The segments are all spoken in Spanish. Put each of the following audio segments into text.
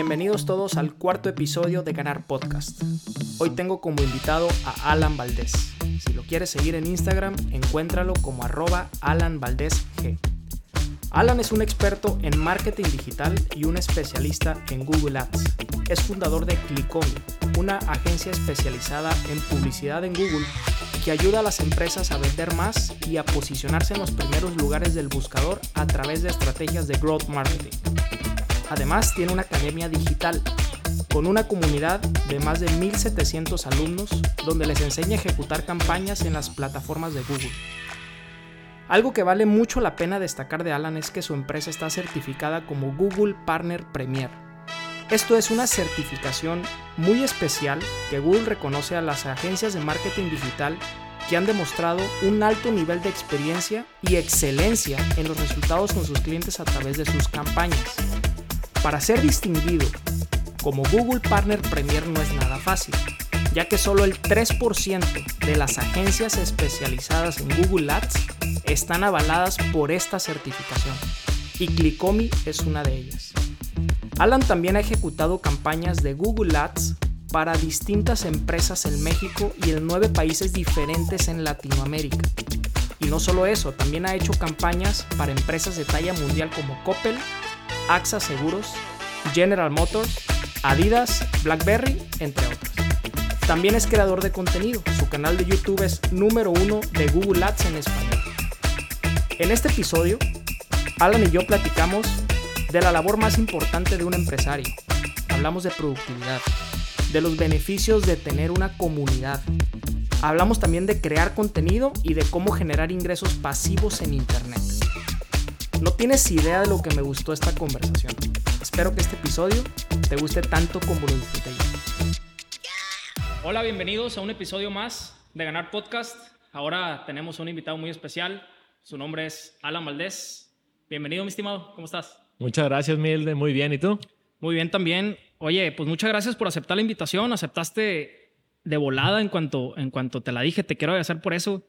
Bienvenidos todos al cuarto episodio de Ganar Podcast. Hoy tengo como invitado a Alan Valdés. Si lo quieres seguir en Instagram, encuéntralo como arroba Alan Valdés G. Alan es un experto en marketing digital y un especialista en Google Ads. Es fundador de Clicomi, una agencia especializada en publicidad en Google que ayuda a las empresas a vender más y a posicionarse en los primeros lugares del buscador a través de estrategias de growth marketing. Además, tiene una academia digital con una comunidad de más de 1.700 alumnos donde les enseña a ejecutar campañas en las plataformas de Google. Algo que vale mucho la pena destacar de Alan es que su empresa está certificada como Google Partner Premier. Esto es una certificación muy especial que Google reconoce a las agencias de marketing digital que han demostrado un alto nivel de experiencia y excelencia en los resultados con sus clientes a través de sus campañas. Para ser distinguido como Google Partner Premier no es nada fácil, ya que solo el 3% de las agencias especializadas en Google Ads están avaladas por esta certificación, y Clicomi es una de ellas. Alan también ha ejecutado campañas de Google Ads para distintas empresas en México y en nueve países diferentes en Latinoamérica. Y no solo eso, también ha hecho campañas para empresas de talla mundial como Coppel, AXA Seguros, General Motors, Adidas, BlackBerry, entre otros. También es creador de contenido. Su canal de YouTube es número uno de Google Ads en español. En este episodio, Alan y yo platicamos de la labor más importante de un empresario. Hablamos de productividad, de los beneficios de tener una comunidad. Hablamos también de crear contenido y de cómo generar ingresos pasivos en Internet. No tienes idea de lo que me gustó esta conversación. Espero que este episodio te guste tanto como lo disfruté yo. Hola, bienvenidos a un episodio más de Ganar Podcast. Ahora tenemos un invitado muy especial. Su nombre es Alan Valdés. Bienvenido, mi estimado. ¿Cómo estás? Muchas gracias, Milde. Muy bien. ¿Y tú? Muy bien también. Oye, pues muchas gracias por aceptar la invitación. Aceptaste de volada en cuanto, en cuanto te la dije. Te quiero agradecer por eso.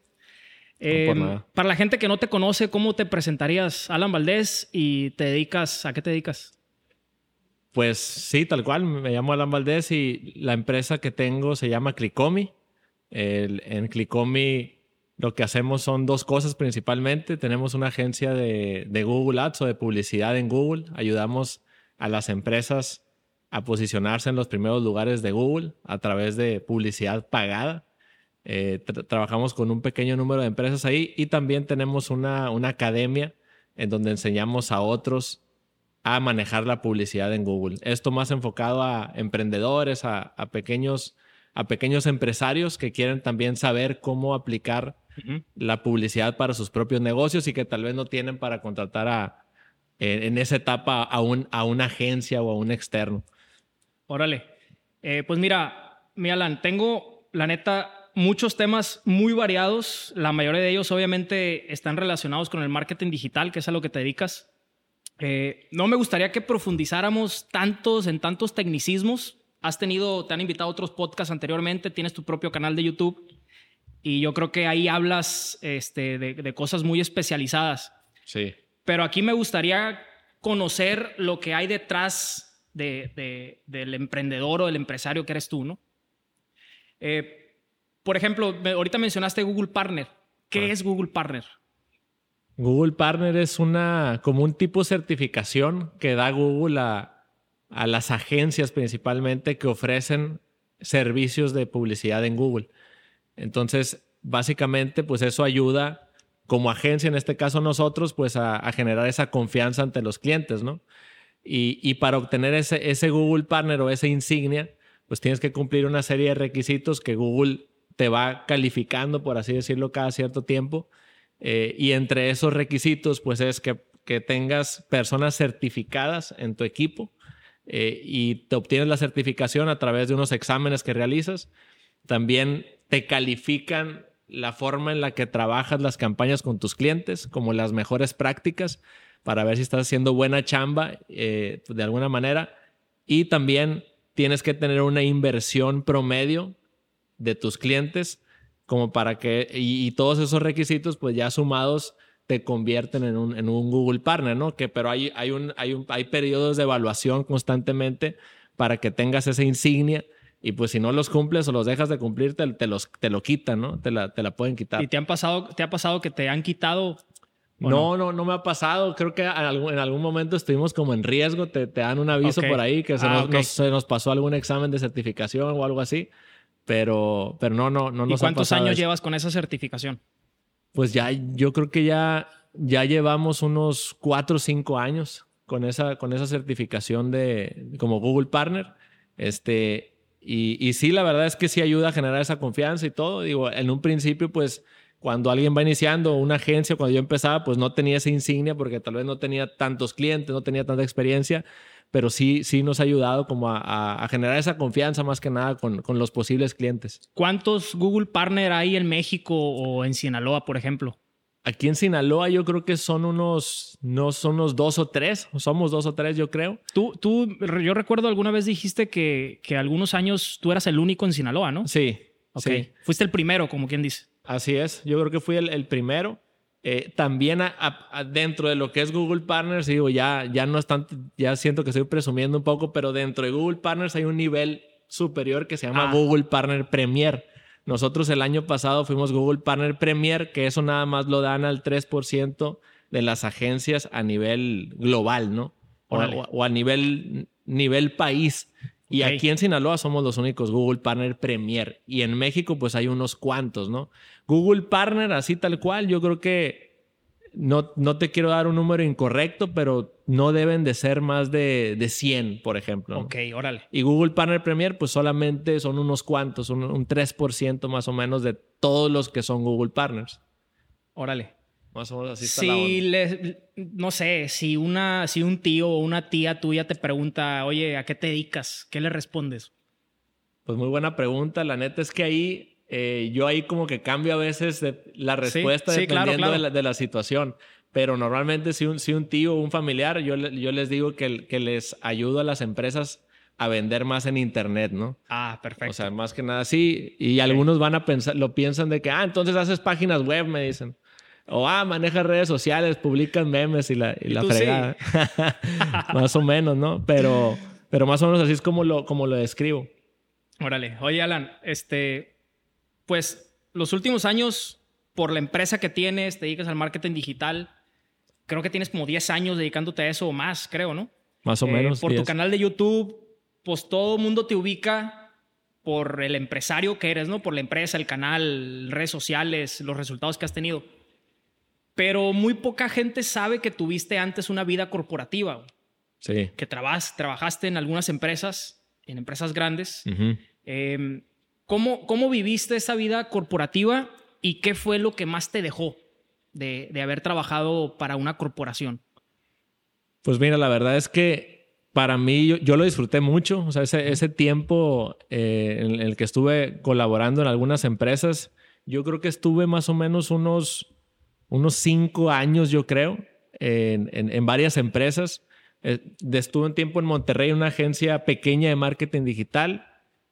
Eh, para la gente que no te conoce, ¿cómo te presentarías, Alan Valdés, y te dedicas, ¿a qué te dedicas? Pues sí, tal cual, me llamo Alan Valdés y la empresa que tengo se llama Clicomi. en Clicomi lo que hacemos son dos cosas principalmente. Tenemos una agencia de, de Google Ads o de publicidad en Google. Ayudamos a las empresas a posicionarse en los primeros lugares de Google a través de publicidad pagada. Eh, trabajamos con un pequeño número de empresas ahí y también tenemos una, una academia en donde enseñamos a otros a manejar la publicidad en Google. Esto más enfocado a emprendedores, a, pequeños, a pequeños empresarios que quieren también saber cómo aplicar la publicidad para sus propios negocios y que tal vez no tienen para contratar a, en, esa etapa a, un, a una agencia o a un externo. Órale. Eh, pues mira, mi Alan, tengo la neta muchos temas muy variados. La mayoría de ellos obviamente están relacionados con el marketing digital, que es a lo que te dedicas. Eh, no me gustaría que profundizáramos tantos en tantos tecnicismos. Has tenido, te han invitado a otros podcasts anteriormente, tienes tu propio canal de YouTube y yo creo que ahí hablas este, de, cosas muy especializadas. Sí. Pero aquí me gustaría conocer lo que hay detrás de, del emprendedor o del empresario que eres tú, ¿no? Eh, por ejemplo, ahorita mencionaste Google Partner. ¿Qué ah. es Google Partner? Google Partner es una como un tipo de certificación que da Google a, a las agencias principalmente que ofrecen servicios de publicidad en Google. Entonces, básicamente, pues eso ayuda como agencia, en este caso nosotros, pues a, generar esa confianza ante los clientes, ¿no? Y, y, para obtener ese, ese Google Partner o esa insignia, pues tienes que cumplir una serie de requisitos que Google te va calificando, por así decirlo, cada cierto tiempo. Eh, y entre esos requisitos, pues es que, que tengas personas certificadas en tu equipo eh, y te obtienes la certificación a través de unos exámenes que realizas. También te califican la forma en la que trabajas las campañas con tus clientes, como las mejores prácticas, para ver si estás haciendo buena chamba eh, de alguna manera. Y también tienes que tener una inversión promedio de tus clientes como para que, y, todos esos requisitos, pues ya sumados, te convierten en un, en un Google Partner, ¿no? Que, pero hay, hay, un, hay, un, hay periodos de evaluación constantemente para que tengas esa insignia y pues si no los cumples o los dejas de cumplir, te, te los, te lo quitan, ¿no? Te la, te la pueden quitar. ¿Y te, han pasado, te ha pasado que te han quitado no, no, no me ha pasado. Creo que en algún, momento estuvimos como en riesgo. Te, te dan un aviso por ahí que se, ah, nos, se, nos, pasó algún examen de certificación o algo así. Pero, pero no, no, no nos ¿Y cuántos años llevas con esa certificación? Pues ya, yo creo que ya, ya llevamos unos cuatro o cinco años con esa, con esa certificación de como Google Partner. Este, y, y sí, la verdad es que sí ayuda a generar esa confianza y todo. Digo, en un principio, pues cuando alguien va iniciando una agencia, cuando yo empezaba, pues no tenía esa insignia porque tal vez no tenía tantos clientes, no tenía tanta experiencia, pero sí, sí nos ha ayudado como a, generar esa confianza más que nada con, con, los posibles clientes. ¿Cuántos Google Partner hay en México o en Sinaloa, por ejemplo? Aquí en Sinaloa yo creo que son unos, no son unos dos o tres, somos dos o tres yo creo. Tú, tú, yo recuerdo alguna vez dijiste que, que algunos años tú eras el único en Sinaloa, ¿no? Sí. Ok. Sí. Fuiste el primero, como quien dice. Así es, yo creo que fui el, primero. Eh, también dentro de lo que es Google Partners, digo, ya, ya no es tanto, ya siento que estoy presumiendo un poco, pero dentro de Google Partners hay un nivel superior que se llama ah. Google Partner Premier. Nosotros el año pasado fuimos Google Partner Premier, que eso nada más lo dan al 3% de las agencias a nivel global, ¿no? O, o, a nivel, nivel país. Y aquí en Sinaloa somos los únicos Google Partner Premier. Y en México, pues hay unos cuantos, ¿no? Google Partner, así tal cual, yo creo que no, no te quiero dar un número incorrecto, pero no deben de ser más de, de 100, por ejemplo. Ok, órale. Y Google Partner Premier, pues solamente son unos cuantos, un, un 3% más o menos de todos los que son Google Partners. Órale. Más o menos así está si la no sé, si, una, si un tío o una tía tuya te pregunta, oye, ¿a qué te dedicas? ¿Qué le respondes? Pues muy buena pregunta. La neta es que ahí, eh, yo ahí como que cambio a veces la respuesta dependiendo De, la, situación. Pero normalmente si un, si un tío o un familiar, yo, yo les digo que, que les ayudo a las empresas a vender más en internet, ¿no? Ah, perfecto. O sea, más que nada sí. Y algunos van a pensar, lo piensan de que, ah, entonces haces páginas web, me dicen. O, ah, maneja redes sociales, publican memes y la, y, la fregada. más o menos, ¿no? Pero, pero más o menos así es como lo, como lo describo. Órale. Oye, Alan, este, pues los últimos años, por la empresa que tienes, te dedicas al marketing digital, creo que tienes como 10 años dedicándote a eso o más, creo, ¿no? Más o eh, menos. Por tu canal de YouTube, pues todo mundo te ubica por el empresario que eres, ¿no? Por la empresa, el canal, redes sociales, los resultados que has tenido pero muy poca gente sabe que tuviste antes una vida corporativa. Sí. Que trabajaste en algunas empresas, en empresas grandes. Em, ¿cómo, ¿Cómo viviste esa vida corporativa y qué fue lo que más te dejó de, de haber trabajado para una corporación? Pues mira, la verdad es que para mí yo, lo disfruté mucho. O sea, ese, ese tiempo eh, en el que estuve colaborando en algunas empresas, yo creo que estuve más o menos unos unos cinco años, yo creo, en, en, varias empresas. Eh, estuve un tiempo en Monterrey, una agencia pequeña de marketing digital.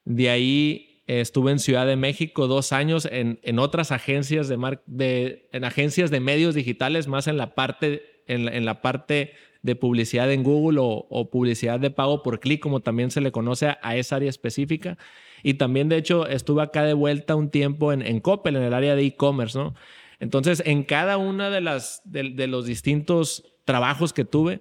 De ahí eh, estuve en Ciudad de México dos años en, en otras agencias de, de, en agencias de medios digitales, más en la parte, en la, parte de publicidad en Google o, publicidad de pago por clic, como también se le conoce a, a, esa área específica. Y también, de hecho, estuve acá de vuelta un tiempo en, en Coppel, en el área de e-commerce, ¿no? Entonces, en cada una de las de, los distintos trabajos que tuve,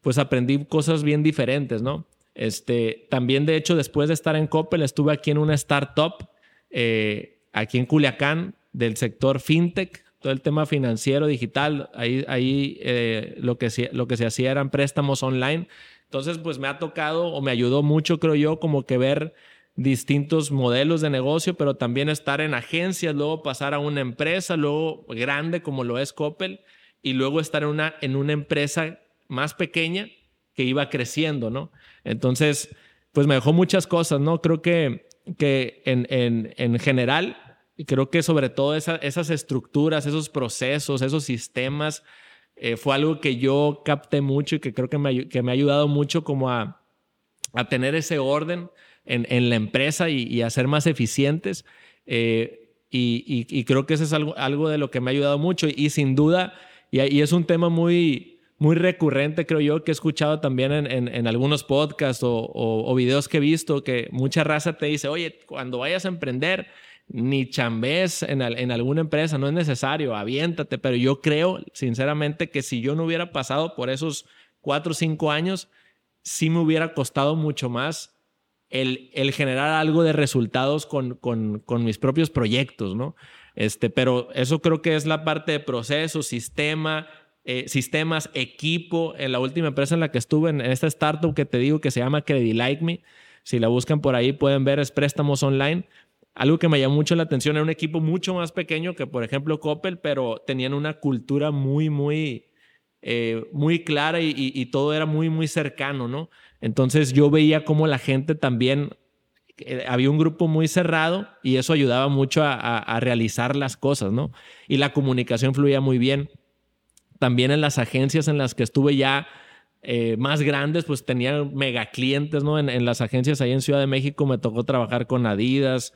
pues aprendí cosas bien diferentes, ¿no? Este, también, de hecho, después de estar en Coppel, estuve aquí en una startup, eh, aquí en Culiacán, del sector fintech, todo el tema financiero, digital. Ahí, ahí eh, lo, que, lo que se hacía eran préstamos online. Entonces, pues me ha tocado o me ayudó mucho, creo yo, como que ver distintos modelos de negocio, pero también estar en agencias, luego pasar a una empresa, luego grande como lo es Coppel, y luego estar en una, en una empresa más pequeña que iba creciendo, ¿no? Entonces, pues me dejó muchas cosas, ¿no? Creo que, que en, en, en general, creo que sobre todo esas estructuras, esos procesos, esos sistemas, eh, fue algo que yo capté mucho y que creo que me, que me ha ayudado mucho como a, a tener ese orden en, la empresa y, a ser más eficientes. Eh, y, creo que eso es algo, algo de lo que me ha ayudado mucho. Y, sin duda Y, es un tema muy, muy recurrente, creo yo, que he escuchado también en, algunos podcasts o, videos que he visto, que mucha raza te dice, oye, cuando vayas a emprender, ni chambés en, en alguna empresa, no es necesario, aviéntate, pero yo creo, sinceramente, que si yo no hubiera pasado por esos cuatro o cinco años, sí me hubiera costado mucho más el, generar algo de resultados con, mis propios proyectos, ¿no? Este, pero eso creo que es la parte de proceso, sistema, eh, sistemas, equipo. En la última empresa en la que estuve, en, esta startup que te digo que se llama Credit Like Me, si la buscan por ahí pueden ver, es préstamos online. Algo que me llamó mucho la atención era un equipo mucho más pequeño que, por ejemplo, Coppel, pero tenían una cultura muy, muy, eh, muy clara y, todo era muy, muy cercano, ¿no? Entonces yo veía cómo la gente también, eh, había un grupo muy cerrado y eso ayudaba mucho a, realizar las cosas, ¿no? Y la comunicación fluía muy bien. También en las agencias en las que estuve ya eh, más grandes, pues tenían mega clientes, ¿no? En, las agencias ahí en Ciudad de México me tocó trabajar con Adidas,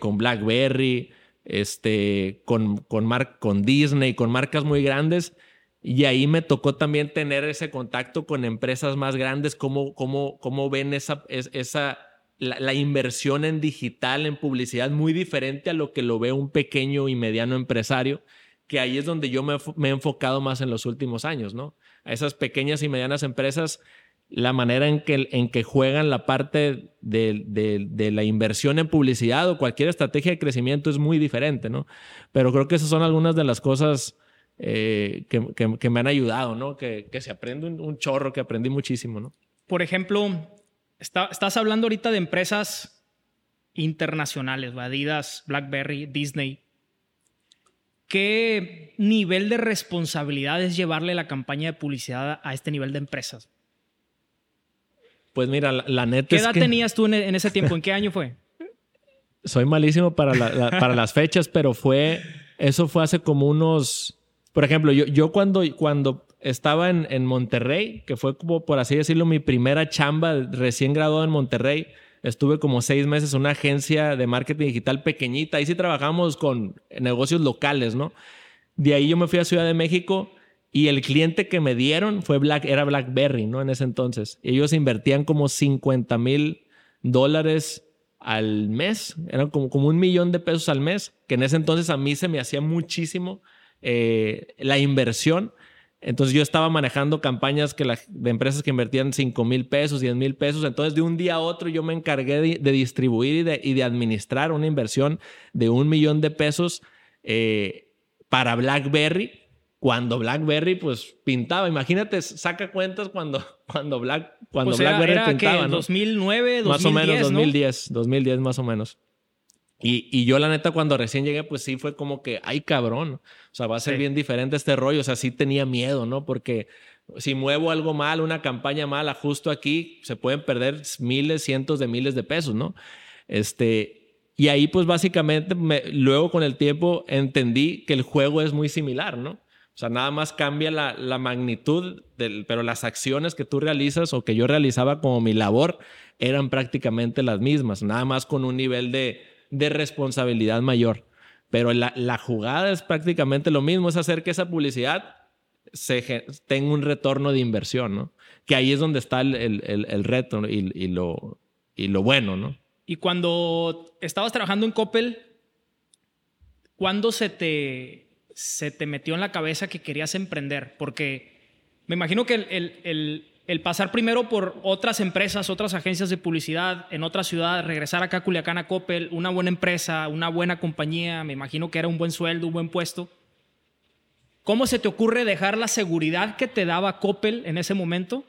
con BlackBerry, este, con, con, con Disney, con marcas muy grandes y ahí me tocó también tener ese contacto con empresas más grandes, cómo, cómo, cómo ven esa, esa la, inversión en digital, en publicidad, muy diferente a lo que lo ve un pequeño y mediano empresario, que ahí es donde yo me, he enfocado más en los últimos años, ¿no? A esas pequeñas y medianas empresas, la manera en que, en que juegan la parte de, de, de, la inversión en publicidad o cualquier estrategia de crecimiento es muy diferente, ¿no? Pero creo que esas son algunas de las cosas eh, que, me han ayudado, ¿no? Que, se aprende un, chorro, que aprendí muchísimo, ¿no? Por ejemplo, estás hablando ahorita de empresas internacionales, Adidas, BlackBerry, Disney. ¿Qué nivel de responsabilidad es llevarle la campaña de publicidad a este nivel de empresas? Pues mira, la, neta ¿Qué edad tenías tú en, ese tiempo? ¿En qué año fue? Soy malísimo para, para las fechas, pero fue... Eso fue hace como unos por ejemplo, yo, yo cuando, cuando estaba en, en, Monterrey, que fue como, por así decirlo, mi primera chamba recién graduado en Monterrey, estuve como seis meses en una agencia de marketing digital pequeñita. Ahí sí trabajamos con negocios locales, ¿no? De ahí yo me fui a Ciudad de México y el cliente que me dieron fue Black, era BlackBerry, ¿no? En ese entonces. Ellos invertían como 50 mil dólares al mes, eran como, como un millón de pesos al mes, que en ese entonces a mí se me hacía muchísimo eh, la inversión. Entonces yo estaba manejando campañas que de empresas que invertían 5 mil pesos, 10 mil pesos. Entonces de un día a otro yo me encargué de, distribuir y de, administrar una inversión de un millón de pesos eh, para BlackBerry. Cuando BlackBerry pues pintaba, imagínate, saca cuentas cuando, cuando, Black, cuando pues BlackBerry pintaba. ¿no? 2009, 2010, Más o menos, 2010, 2010 más o menos. Y, yo la neta cuando recién llegué, pues sí fue como que, ay cabrón, o sea, va a ser bien diferente este rollo, o sea, sí tenía miedo, ¿no? Porque si muevo algo mal, una campaña mala justo aquí, se pueden perder miles, cientos de miles de pesos, ¿no? Este, y ahí pues básicamente, luego con el tiempo entendí que el juego es muy similar, ¿no? O sea, nada más cambia la, la magnitud, del, pero las acciones que tú realizas o que yo realizaba como mi labor eran prácticamente las mismas, nada más con un nivel de de responsabilidad mayor. Pero la, la jugada es prácticamente lo mismo, es hacer que esa publicidad se, tenga un retorno de inversión, ¿no? Que ahí es donde está el, el, el reto y, y, lo, y lo bueno, ¿no? Y cuando estabas trabajando en Coppel, ¿cuándo se te, se te metió en la cabeza que querías emprender? Porque me imagino que el, el pasar primero por otras empresas, otras agencias de publicidad en otra ciudad, regresar acá a Culiacán a Coppel, una buena empresa, una buena compañía, me imagino que era un buen sueldo, un buen puesto. ¿Cómo se te ocurre dejar la seguridad que te daba Coppel en ese momento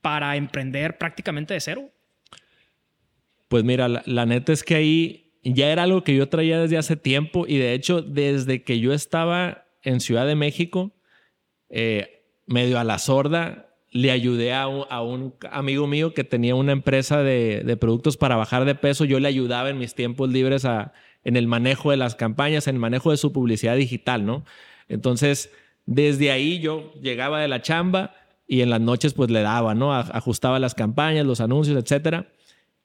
para emprender prácticamente de cero? Pues mira, la, neta es que ahí ya era algo que yo traía desde hace tiempo y de hecho desde que yo estaba en Ciudad de México, eh, medio a la sorda, le ayudé a un, amigo mío que tenía una empresa de, productos para bajar de peso. Yo le ayudaba en mis tiempos libres a, en el manejo de las campañas, en el manejo de su publicidad digital, ¿no? Entonces, desde ahí yo llegaba de la chamba y en las noches pues le daba, ¿no? Ajustaba las campañas, los anuncios, etcétera.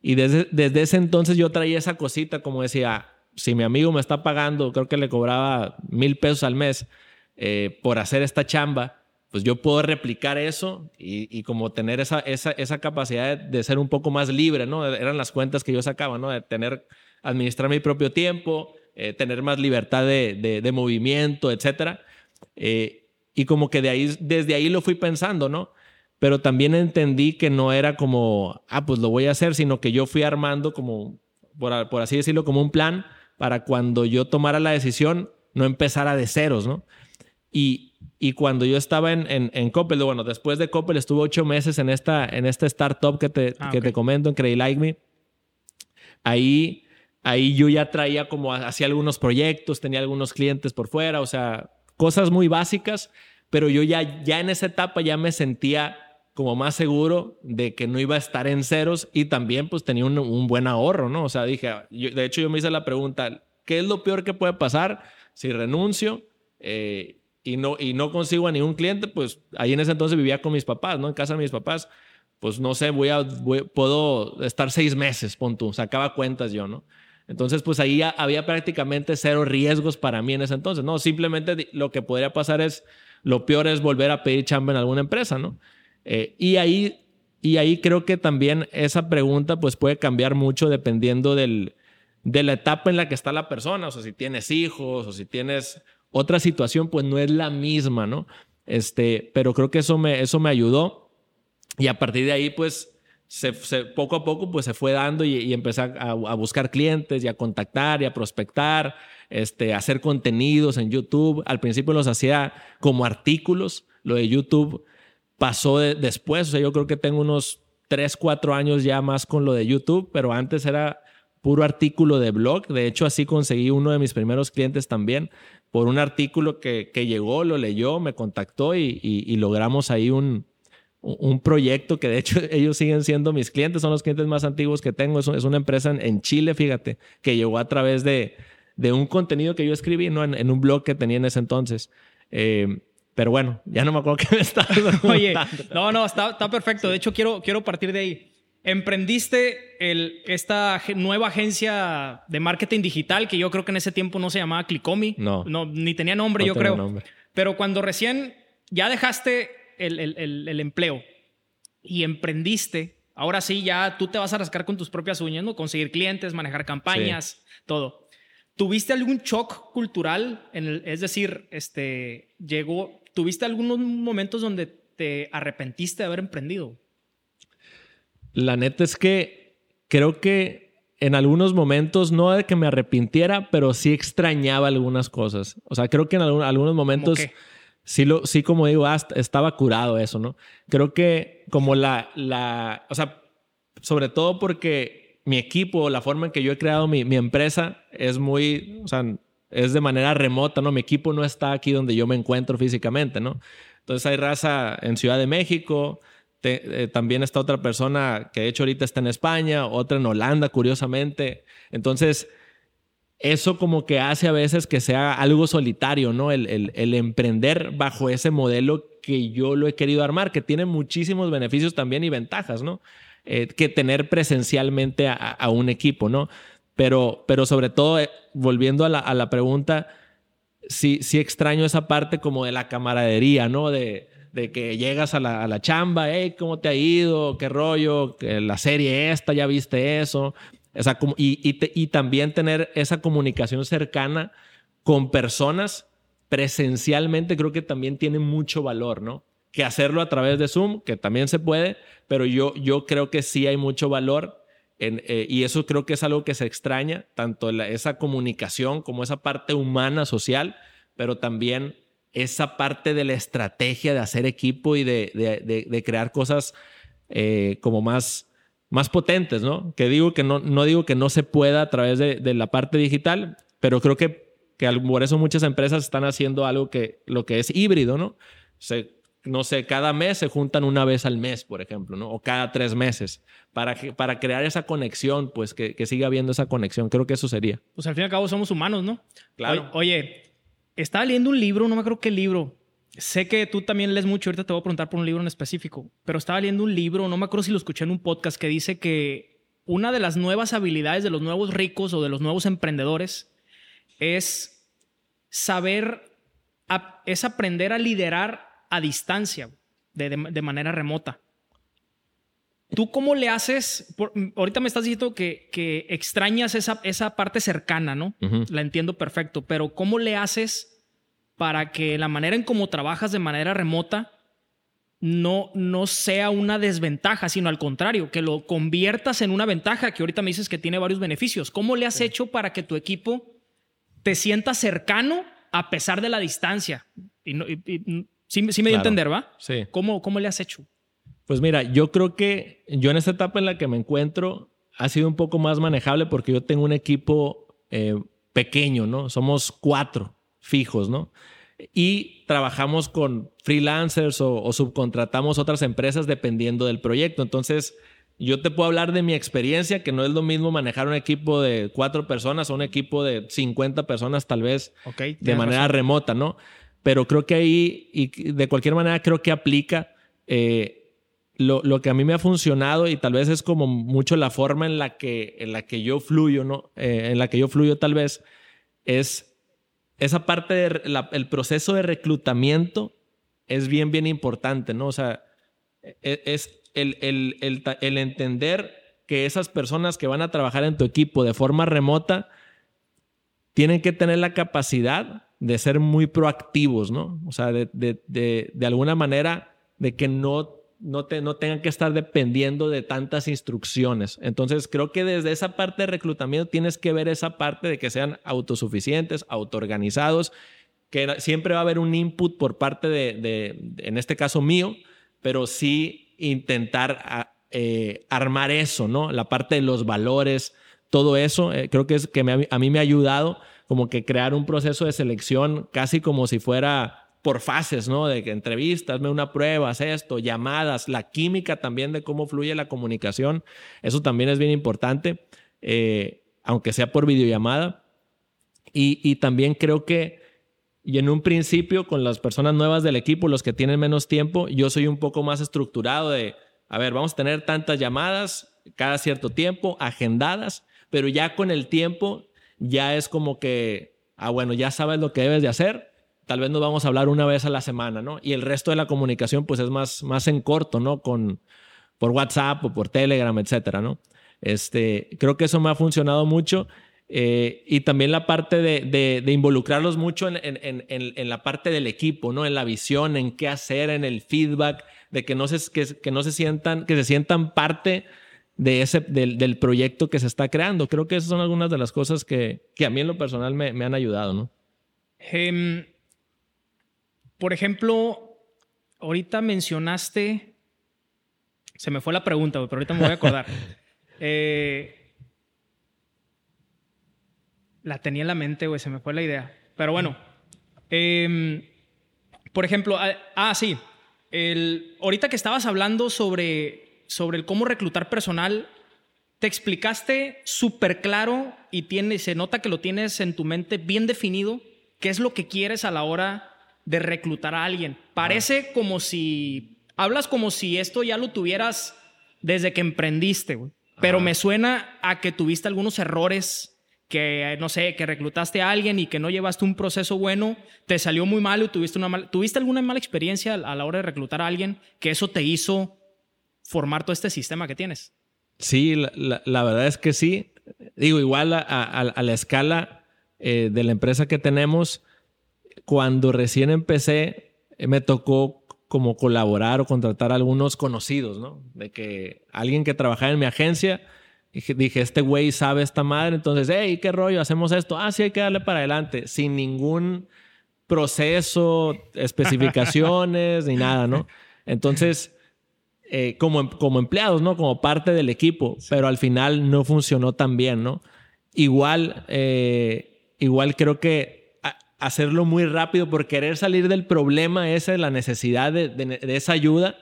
Y desde, desde ese entonces yo traía esa cosita, como decía, si mi amigo me está pagando, creo que le cobraba mil pesos al mes, eh, por hacer esta chamba, pues yo puedo replicar eso y, como tener esa, esa, esa capacidad de, ser un poco más libre, ¿no? Eran las cuentas que yo sacaba, ¿no? De tener, administrar mi propio tiempo, eh, tener más libertad de, de, movimiento, etcétera. Eh, y como que de ahí, desde ahí lo fui pensando, ¿no? Pero también entendí que no era como, ah, pues lo voy a hacer, sino que yo fui armando como, por, por así decirlo, como un plan para cuando yo tomara la decisión, no empezara de ceros, ¿no? Y, y cuando yo estaba en, en, en, Coppel, bueno, después de Coppel estuve ocho meses en esta, en esta startup que te, ah, que te comento, en Credit Like Me. Ahí, ahí yo ya traía como hacía algunos proyectos, tenía algunos clientes por fuera, o sea, cosas muy básicas, pero yo ya, ya en esa etapa ya me sentía como más seguro de que no iba a estar en ceros y también pues tenía un, un buen ahorro, ¿no? O sea, dije, de hecho yo me hice la pregunta, ¿qué es lo peor que puede pasar si renuncio? Eh, y no, y no consigo a ningún cliente, pues ahí en ese entonces vivía con mis papás, ¿no? En casa de mis papás, pues no sé, voy a, puedo estar seis meses, pon tú, sacaba cuentas yo, ¿no? Entonces, pues ahí había prácticamente cero riesgos para mí en ese entonces, ¿no? Simplemente lo que podría pasar es, lo peor es volver a pedir chamba en alguna empresa, ¿no? Eh, y ahí... Y ahí creo que también esa pregunta pues puede cambiar mucho dependiendo del, de la etapa en la que está la persona, o sea, si tienes hijos o si tienes otra situación, pues no es la misma, ¿no? Este, pero creo que eso me, eso me ayudó y a partir de ahí, pues, se, poco a poco, pues se fue dando y, empecé a, buscar clientes y a contactar y a prospectar, este, a hacer contenidos en YouTube. Al principio los hacía como artículos, lo de YouTube pasó después, o sea, yo creo que tengo unos 3, 4 años ya más con lo de YouTube, pero antes era puro artículo de blog. De hecho, así conseguí uno de mis primeros clientes también por un artículo que, que llegó, lo leyó, me contactó y, y, logramos ahí un, un proyecto que de hecho ellos siguen siendo mis clientes, son los clientes más antiguos que tengo. Es, una empresa en, Chile, fíjate, que llegó a través de, de un contenido que yo escribí ¿no? en, un blog que tenía en ese entonces. Eh, pero bueno, ya no me acuerdo qué me estaba Oye, no, no, está, está perfecto. De hecho, quiero, quiero partir de ahí emprendiste el, esta nueva agencia de marketing digital que yo creo que en ese tiempo no se llamaba Clicomi. No. no ni tenía nombre, yo creo. Pero cuando recién ya dejaste el, el, el, empleo y emprendiste, ahora sí ya tú te vas a rascar con tus propias uñas, ¿no? Conseguir clientes, manejar campañas, todo. ¿Tuviste algún shock cultural? En el, es decir, este, llegó, ¿tuviste algunos momentos donde te arrepentiste de haber emprendido? La neta es que creo que en algunos momentos, no de que me arrepintiera, pero sí extrañaba algunas cosas. O sea, creo que en algunos momentos sí, lo, sí como digo, estaba curado eso, ¿no? Creo que como la, la, o sea, sobre todo porque mi equipo, la forma en que yo he creado mi, mi empresa es muy, o sea, es de manera remota, ¿no? Mi equipo no está aquí donde yo me encuentro físicamente, ¿no? Entonces hay raza en Ciudad de México, eh, también está otra persona que de hecho ahorita está en España, otra en Holanda, curiosamente. Entonces, eso como que hace a veces que sea algo solitario, ¿no? El, el, emprender bajo ese modelo que yo lo he querido armar, que tiene muchísimos beneficios también y ventajas, ¿no? Eh, que tener presencialmente a, un equipo, ¿no? Pero, pero sobre todo, eh, volviendo a la, a la pregunta, sí, sí extraño esa parte como de la camaradería, ¿no? De, de que llegas a la, a la chamba, hey, ¿cómo te ha ido? ¿Qué rollo? La serie esta, ¿ya viste eso? O sea, y, y, también tener esa comunicación cercana con personas presencialmente creo que también tiene mucho valor, ¿no? Que hacerlo a través de Zoom, que también se puede, pero yo, yo creo que sí hay mucho valor en, eh, y eso creo que es algo que se extraña, tanto esa comunicación como esa parte humana, social, pero también esa parte de la estrategia de hacer equipo y de, crear cosas eh, como más, más potentes, ¿no? Que digo que no, no digo que no se pueda a través de, la parte digital, pero creo que, que por eso muchas empresas están haciendo algo que lo que es híbrido, ¿no? no sé, cada mes se juntan una vez al mes, por ejemplo, ¿no? O cada tres meses, para, para crear esa conexión, pues que, que siga habiendo esa conexión. Creo que eso sería. Pues al fin y al cabo somos humanos, ¿no? Claro. oye estaba leyendo un libro, no me acuerdo qué libro. Sé que tú también lees mucho, ahorita te voy a preguntar por un libro en específico, pero estaba leyendo un libro, no me acuerdo si lo escuché en un podcast, que dice que una de las nuevas habilidades de los nuevos ricos o de los nuevos emprendedores es saber es aprender a liderar a distancia, de, manera remota. ¿Tú cómo le haces? ahorita me estás diciendo que, que extrañas esa, esa, parte cercana, ¿no? La entiendo perfecto, pero ¿cómo le haces para que la manera en cómo trabajas de manera remota no, no sea una desventaja, sino al contrario, que lo conviertas en una ventaja, que ahorita me dices que tiene varios beneficios. ¿Cómo le has hecho para que tu equipo te sienta cercano a pesar de la distancia? Y, sí, me dio a entender, ¿va? Sí. ¿Cómo, ¿Cómo le has hecho? Pues mira, yo creo que yo en esta etapa en la que me encuentro ha sido un poco más manejable porque yo tengo un equipo eh, pequeño, ¿no? Somos cuatro fijos, ¿no? Y trabajamos con freelancers o, subcontratamos otras empresas dependiendo del proyecto. Entonces, yo te puedo hablar de mi experiencia, que no es lo mismo manejar un equipo de cuatro personas o un equipo de 50 personas tal vez de manera remota, ¿no? Pero creo que ahí, y de cualquier manera, creo que aplica eh, lo, que a mí me ha funcionado y tal vez es como mucho la forma en la que, en la que yo fluyo, ¿no? Eh, en la que yo fluyo tal vez es esa parte del proceso de reclutamiento es bien, bien importante, ¿no? O sea, e, es el, el, el, entender que esas personas que van a trabajar en tu equipo de forma remota tienen que tener la capacidad de ser muy proactivos, ¿no? O sea, de, de, de, de alguna manera de que no no, te, no tengan que estar dependiendo de tantas instrucciones. Entonces, creo que desde esa parte de reclutamiento tienes que ver esa parte de que sean autosuficientes, autoorganizados, que siempre va a haber un input por parte de, en este caso mío, pero sí intentar eh, armar eso, ¿no? La parte de los valores, todo eso, eh, creo que es que a mí me ha ayudado como que crear un proceso de selección casi como si fuera por fases, ¿no? De que entrevistas, una prueba, esto, llamadas, la química también de cómo fluye la comunicación. Eso también es bien importante, eh, aunque sea por videollamada. Y, también creo que, y en un principio, con las personas nuevas del equipo, los que tienen menos tiempo, yo soy un poco más estructurado de, a ver, vamos a tener tantas llamadas cada cierto tiempo, agendadas, pero ya con el tiempo ya es como que, ah, bueno, ya sabes lo que debes de hacer tal vez nos vamos a hablar una vez a la semana, ¿no? Y el resto de la comunicación, pues es más, más en corto, ¿no? Con, por WhatsApp o por Telegram, etcétera, ¿no? Este, creo que eso me ha funcionado mucho. Eh, y también la parte de, de, involucrarlos mucho en, en, en, la parte del equipo, ¿no? En la visión, en qué hacer, en el feedback, de que no se, que, que no se sientan, que se sientan parte de ese, del, del, proyecto que se está creando. Creo que esas son algunas de las cosas que, que a mí en lo personal me, me han ayudado, ¿no? Em, por ejemplo, ahorita mencionaste, se me fue la pregunta, pero ahorita me voy a acordar. Eh, la tenía en la mente, güey, se me fue la idea. Pero bueno, em, por ejemplo, ah, ah, sí, el, ahorita que estabas hablando sobre, sobre el cómo reclutar personal, te explicaste súper claro y tiene, se nota que lo tienes en tu mente bien definido, qué es lo que quieres a la hora de reclutar a alguien. Parece como si, hablas como si esto ya lo tuvieras desde que emprendiste, güey. Pero me suena a que tuviste algunos errores, que no sé, que reclutaste a alguien y que no llevaste un proceso bueno, te salió muy mal o tuviste una mala, ¿tuviste alguna mala experiencia a la hora de reclutar a alguien que eso te hizo formar todo este sistema que tienes? Sí, la, verdad es que sí. Digo, igual a, la escala eh, de la empresa que tenemos, cuando recién empecé, eh, me tocó como colaborar o contratar a algunos conocidos, ¿no? De que alguien que trabajaba en mi agencia, dije, este güey sabe esta madre, entonces, hey, ¿qué rollo? ¿Hacemos esto? Ah, sí, hay que darle para adelante, sin ningún proceso, especificaciones, ni nada, ¿no? Entonces, eh, como, como empleados, ¿no? Como parte del equipo, pero al final no funcionó tan bien, ¿no? Igual, eh, igual creo que hacerlo muy rápido por querer salir del problema ese, la necesidad de, esa ayuda,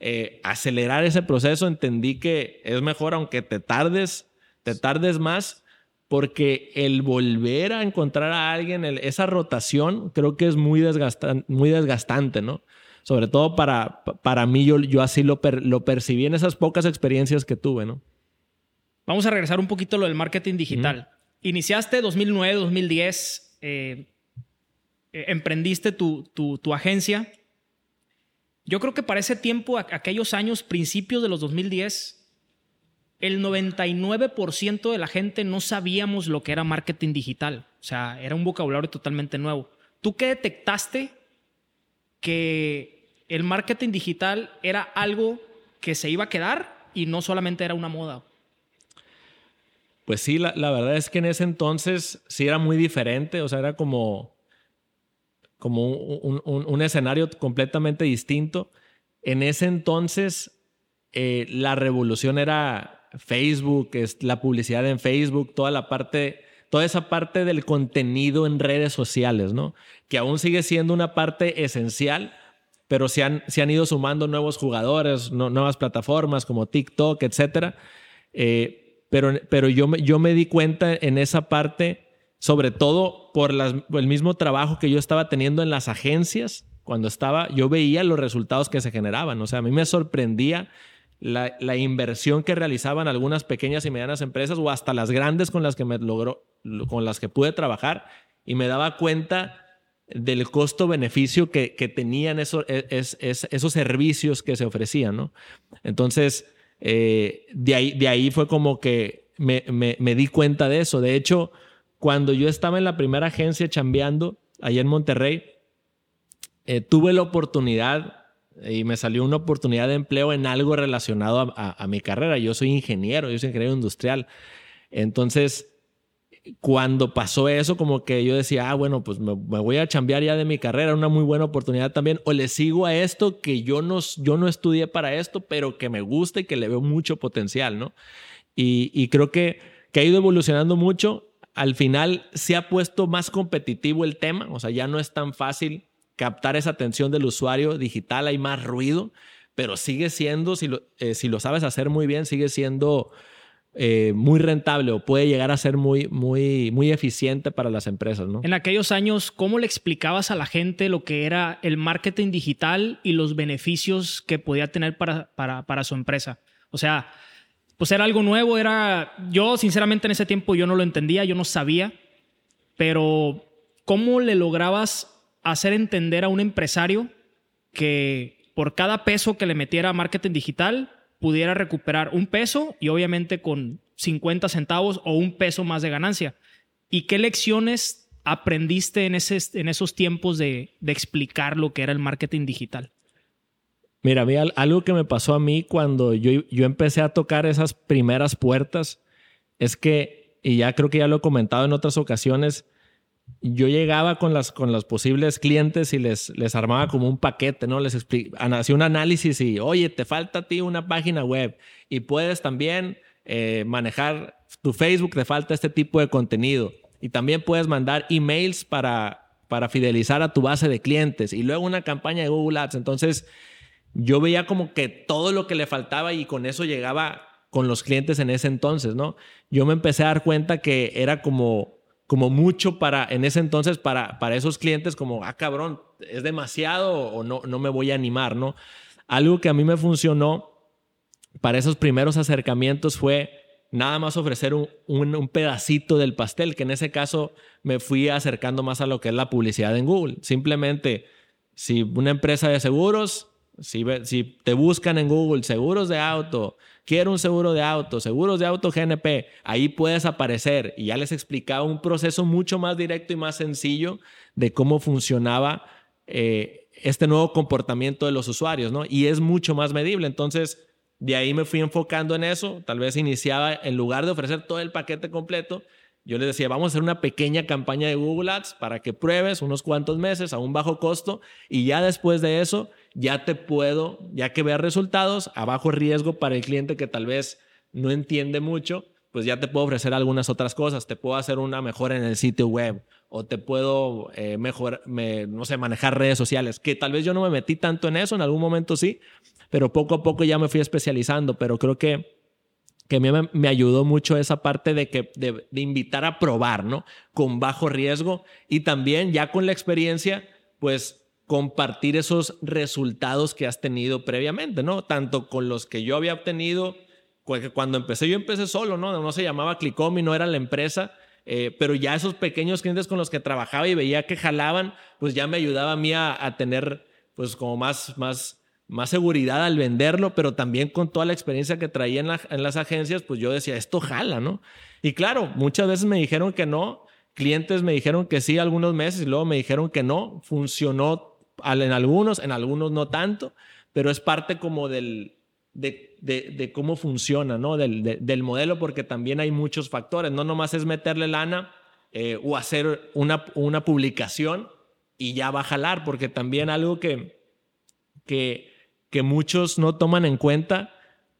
eh, acelerar ese proceso, entendí que es mejor aunque te tardes, te tardes más, porque el volver a encontrar a alguien, esa rotación, creo que es muy, desgastante, muy desgastante, ¿no? Sobre todo para, para mí, yo, yo así lo, lo percibí en esas pocas experiencias que tuve, ¿no? Vamos a regresar un poquito a lo del marketing digital. Iniciaste 2009, 2010. Eh, eh, emprendiste tu, tu, agencia. Yo creo que para ese tiempo, aquellos años, principios de los 2010, el 99% de la gente no sabíamos lo que era marketing digital. O sea, era un vocabulario totalmente nuevo. ¿Tú qué detectaste que el marketing digital era algo que se iba a quedar y no solamente era una moda? Pues sí, la, verdad es que en ese entonces sí era muy diferente, o sea, era como, como un, escenario completamente distinto. En ese entonces eh, la revolución era Facebook, es la publicidad en Facebook, toda la parte, toda esa parte del contenido en redes sociales, ¿no? Que aún sigue siendo una parte esencial, pero se han, se han ido sumando nuevos jugadores, nuevas plataformas como TikTok, etcétera. Eh, pero, pero yo, yo me di cuenta en esa parte, sobre todo por el mismo trabajo que yo estaba teniendo en las agencias, cuando estaba, yo veía los resultados que se generaban. O sea, a mí me sorprendía la, inversión que realizaban algunas pequeñas y medianas empresas o hasta las grandes con las que me logró, con las que pude trabajar y me daba cuenta del costo-beneficio que, que, tenían esos, esos servicios que se ofrecían, ¿no? Entonces, eh, de, ahí, de ahí fue como que me, me, di cuenta de eso. De hecho, cuando yo estaba en la primera agencia chambeando, allá en Monterrey, eh, tuve la oportunidad y me salió una oportunidad de empleo en algo relacionado a, mi carrera. Yo soy ingeniero, yo soy ingeniero industrial. Entonces, cuando pasó eso, como que yo decía, ah, bueno, pues me, voy a chambear ya de mi carrera, una muy buena oportunidad también, o le sigo a esto que yo no, yo no estudié para esto, pero que me gusta y que le veo mucho potencial, ¿no? Y, creo que, que ha ido evolucionando mucho. Al final se ha puesto más competitivo el tema, o sea, ya no es tan fácil captar esa atención del usuario digital, hay más ruido, pero sigue siendo, si lo, eh, si lo sabes hacer muy bien, sigue siendo eh, muy rentable o puede llegar a ser muy, muy, muy eficiente para las empresas. En aquellos años, ¿cómo le explicabas a la gente lo que era el marketing digital y los beneficios que podía tener para, para, para su empresa? O sea, pues era algo nuevo, era, yo sinceramente en ese tiempo yo no lo entendía, yo no sabía, pero ¿cómo le lograbas hacer entender a un empresario que por cada peso que le metiera a marketing digital pudiera recuperar un peso y obviamente con 50 centavos o un peso más de ganancia. ¿Y qué lecciones aprendiste en, ese, en esos tiempos de, explicar lo que era el marketing digital? Mira, algo que me pasó a mí cuando yo, yo empecé a tocar esas primeras puertas es que, y ya creo que ya lo he comentado en otras ocasiones, yo llegaba con, las, con los posibles clientes y les, les armaba como un paquete, ¿no? Les hacía un análisis y, oye, te falta a ti una página web y puedes también eh, manejar tu Facebook, te falta este tipo de contenido. Y también puedes mandar emails para, para fidelizar a tu base de clientes y luego una campaña de Google Ads. Entonces, yo veía como que todo lo que le faltaba y con eso llegaba con los clientes en ese entonces, ¿no? Yo me empecé a dar cuenta que era como como mucho para, en ese entonces, para, para esos clientes, como, ah, cabrón, es demasiado o no, no me voy a animar, ¿no? Algo que a mí me funcionó para esos primeros acercamientos fue nada más ofrecer un, un, pedacito del pastel, que en ese caso me fui acercando más a lo que es la publicidad en Google. Simplemente, si una empresa de seguros, si, te buscan en Google seguros de auto, quiero un seguro de auto, seguros de auto GNP, ahí puedes aparecer. Y ya les explicaba un proceso mucho más directo y más sencillo de cómo funcionaba eh, este nuevo comportamiento de los usuarios, ¿no? Y es mucho más medible. Entonces, de ahí me fui enfocando en eso. Tal vez iniciaba, en lugar de ofrecer todo el paquete completo, yo les decía, vamos a hacer una pequeña campaña de Google Ads para que pruebes unos cuantos meses a un bajo costo y ya después de eso ya te puedo, ya que veas resultados a bajo riesgo para el cliente que tal vez no entiende mucho, pues ya te puedo ofrecer algunas otras cosas. Te puedo hacer una mejora en el sitio web o te puedo eh, mejorar, no sé, manejar redes sociales, que tal vez yo no me metí tanto en eso, en algún momento sí, pero poco a poco ya me fui especializando, pero creo que que me, me ayudó mucho esa parte de, que, de, de, invitar a probar, ¿no? Con bajo riesgo y también ya con la experiencia, pues compartir esos resultados que has tenido previamente, ¿no? Tanto con los que yo había obtenido, cuando empecé, yo empecé solo, ¿no? No se llamaba Clicomi, no era la empresa, eh, pero ya esos pequeños clientes con los que trabajaba y veía que jalaban, pues ya me ayudaba a mí a, tener pues como más, más, más seguridad al venderlo, pero también con toda la experiencia que traía en, en las agencias, pues yo decía, esto jala, ¿no? Y claro, muchas veces me dijeron que no, clientes me dijeron que sí algunos meses y luego me dijeron que no, funcionó en algunos, en algunos no tanto, pero es parte como del, de, cómo funciona, ¿no? Del, del, modelo, porque también hay muchos factores. No nomás es meterle lana eh, o hacer una, una publicación y ya va a jalar, porque también algo que, que, que muchos no toman en cuenta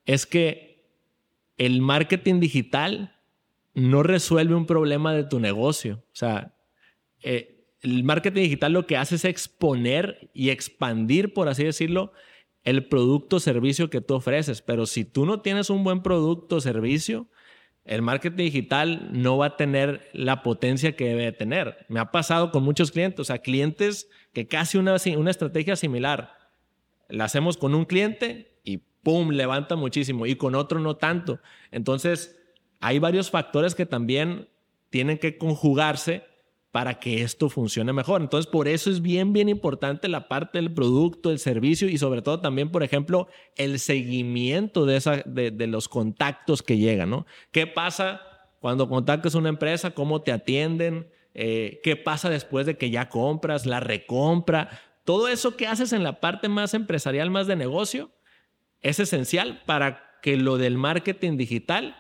es que el marketing digital no resuelve un problema de tu negocio. O sea, eh, el marketing digital lo que hace es exponer y expandir, por así decirlo, el producto o servicio que tú ofreces. Pero si tú no tienes un buen producto o servicio, el marketing digital no va a tener la potencia que debe tener. Me ha pasado con muchos clientes, o sea, clientes que casi una, una estrategia similar la hacemos con un cliente y ¡pum! levanta muchísimo y con otro no tanto. Entonces, hay varios factores que también tienen que conjugarse para que esto funcione mejor. Entonces, por eso es bien, bien importante la parte del producto, el servicio y sobre todo también, por ejemplo, el seguimiento de, esa, de, los contactos que llegan, ¿no? ¿Qué pasa cuando contactas una empresa? ¿Cómo te atienden? Eh, ¿Qué pasa después de que ya compras? La recompra. Todo eso que haces en la parte más empresarial, más de negocio, es esencial para que lo del marketing digital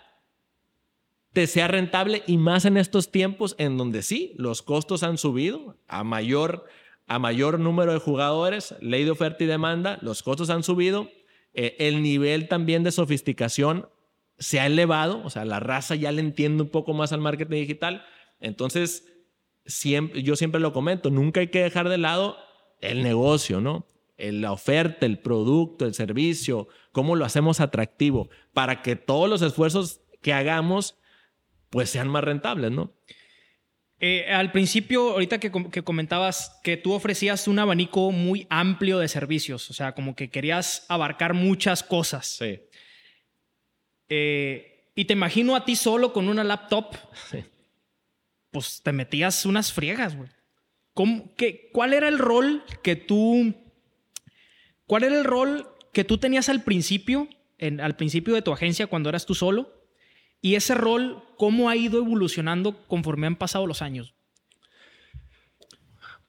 te sea rentable y más en estos tiempos en donde sí, los costos han subido a mayor, a mayor número de jugadores, ley de oferta y demanda, los costos han subido, eh, el nivel también de sofisticación se ha elevado, o sea, la raza ya le entiende un poco más al marketing digital, entonces siempre, yo siempre lo comento, nunca hay que dejar de lado el negocio, ¿no? La oferta, el producto, el servicio, cómo lo hacemos atractivo, para que todos los esfuerzos que hagamos pues sean más rentables, ¿no? Eh, al principio, ahorita que, comentabas que tú ofrecías un abanico muy amplio de servicios, o sea, como que querías abarcar muchas cosas. Sí. Eh, y te imagino a ti solo con una laptop. Sí. Pues te metías unas friegas, güey. ¿Cuál era el rol que tú... ¿Cuál era el rol que tú tenías al principio, en, al principio de tu agencia cuando eras tú solo? Y ese rol, ¿cómo ha ido evolucionando conforme han pasado los años?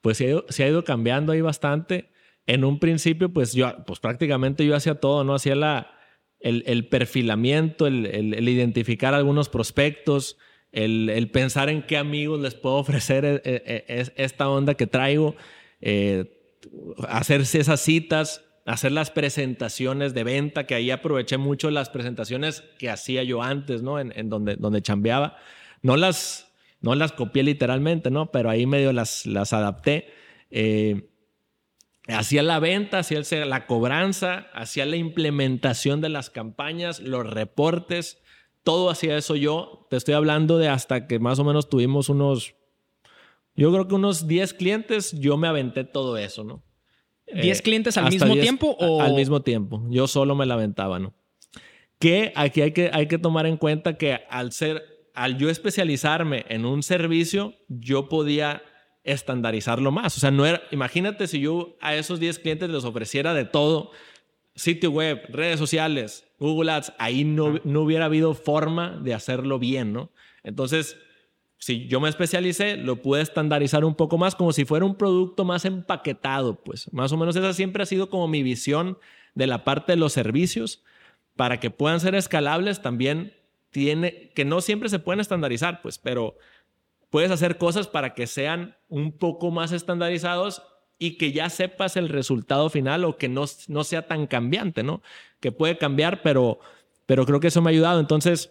Pues se ha ido, cambiando ahí bastante. En un principio, pues yo, pues prácticamente yo hacía todo, ¿no? Hacía la, el, perfilamiento, el, identificar algunos prospectos, el, pensar en qué amigos les puedo ofrecer e, e, e, esta onda que traigo, eh, hacerse esas citas, hacer las presentaciones de venta, que ahí aproveché mucho las presentaciones que hacía yo antes, ¿no? En, donde, donde chambeaba. No las, no las copié literalmente, ¿no? Pero ahí medio las, las adapté. Eh, hacía la venta, hacía la cobranza, hacía la implementación de las campañas, los reportes, todo hacía eso yo. Te estoy hablando de hasta que más o menos tuvimos unos, yo creo que unos 10 clientes, yo me aventé todo eso, ¿no? ¿10 eh, clientes al mismo tiempo? O... Al mismo tiempo. Yo solo me la aventaba, ¿no? Que aquí hay que, hay que tomar en cuenta que al ser, al yo especializarme en un servicio, yo podía estandarizarlo más. O sea, no era, imagínate si yo a esos 10 clientes les ofreciera de todo, sitio web, redes sociales, Google Ads, ahí no, no hubiera habido forma de hacerlo bien, ¿no? Entonces, si yo me especialicé, lo pude estandarizar un poco más como si fuera un producto más empaquetado, pues más o menos esa siempre ha sido como mi visión de la parte de los servicios para que puedan ser escalables también tiene que no siempre se pueden estandarizar, pues, pero puedes hacer cosas para que sean un poco más estandarizados y que ya sepas el resultado final o que no, no sea tan cambiante, ¿no? Que puede cambiar, pero, pero creo que eso me ha ayudado. Entonces,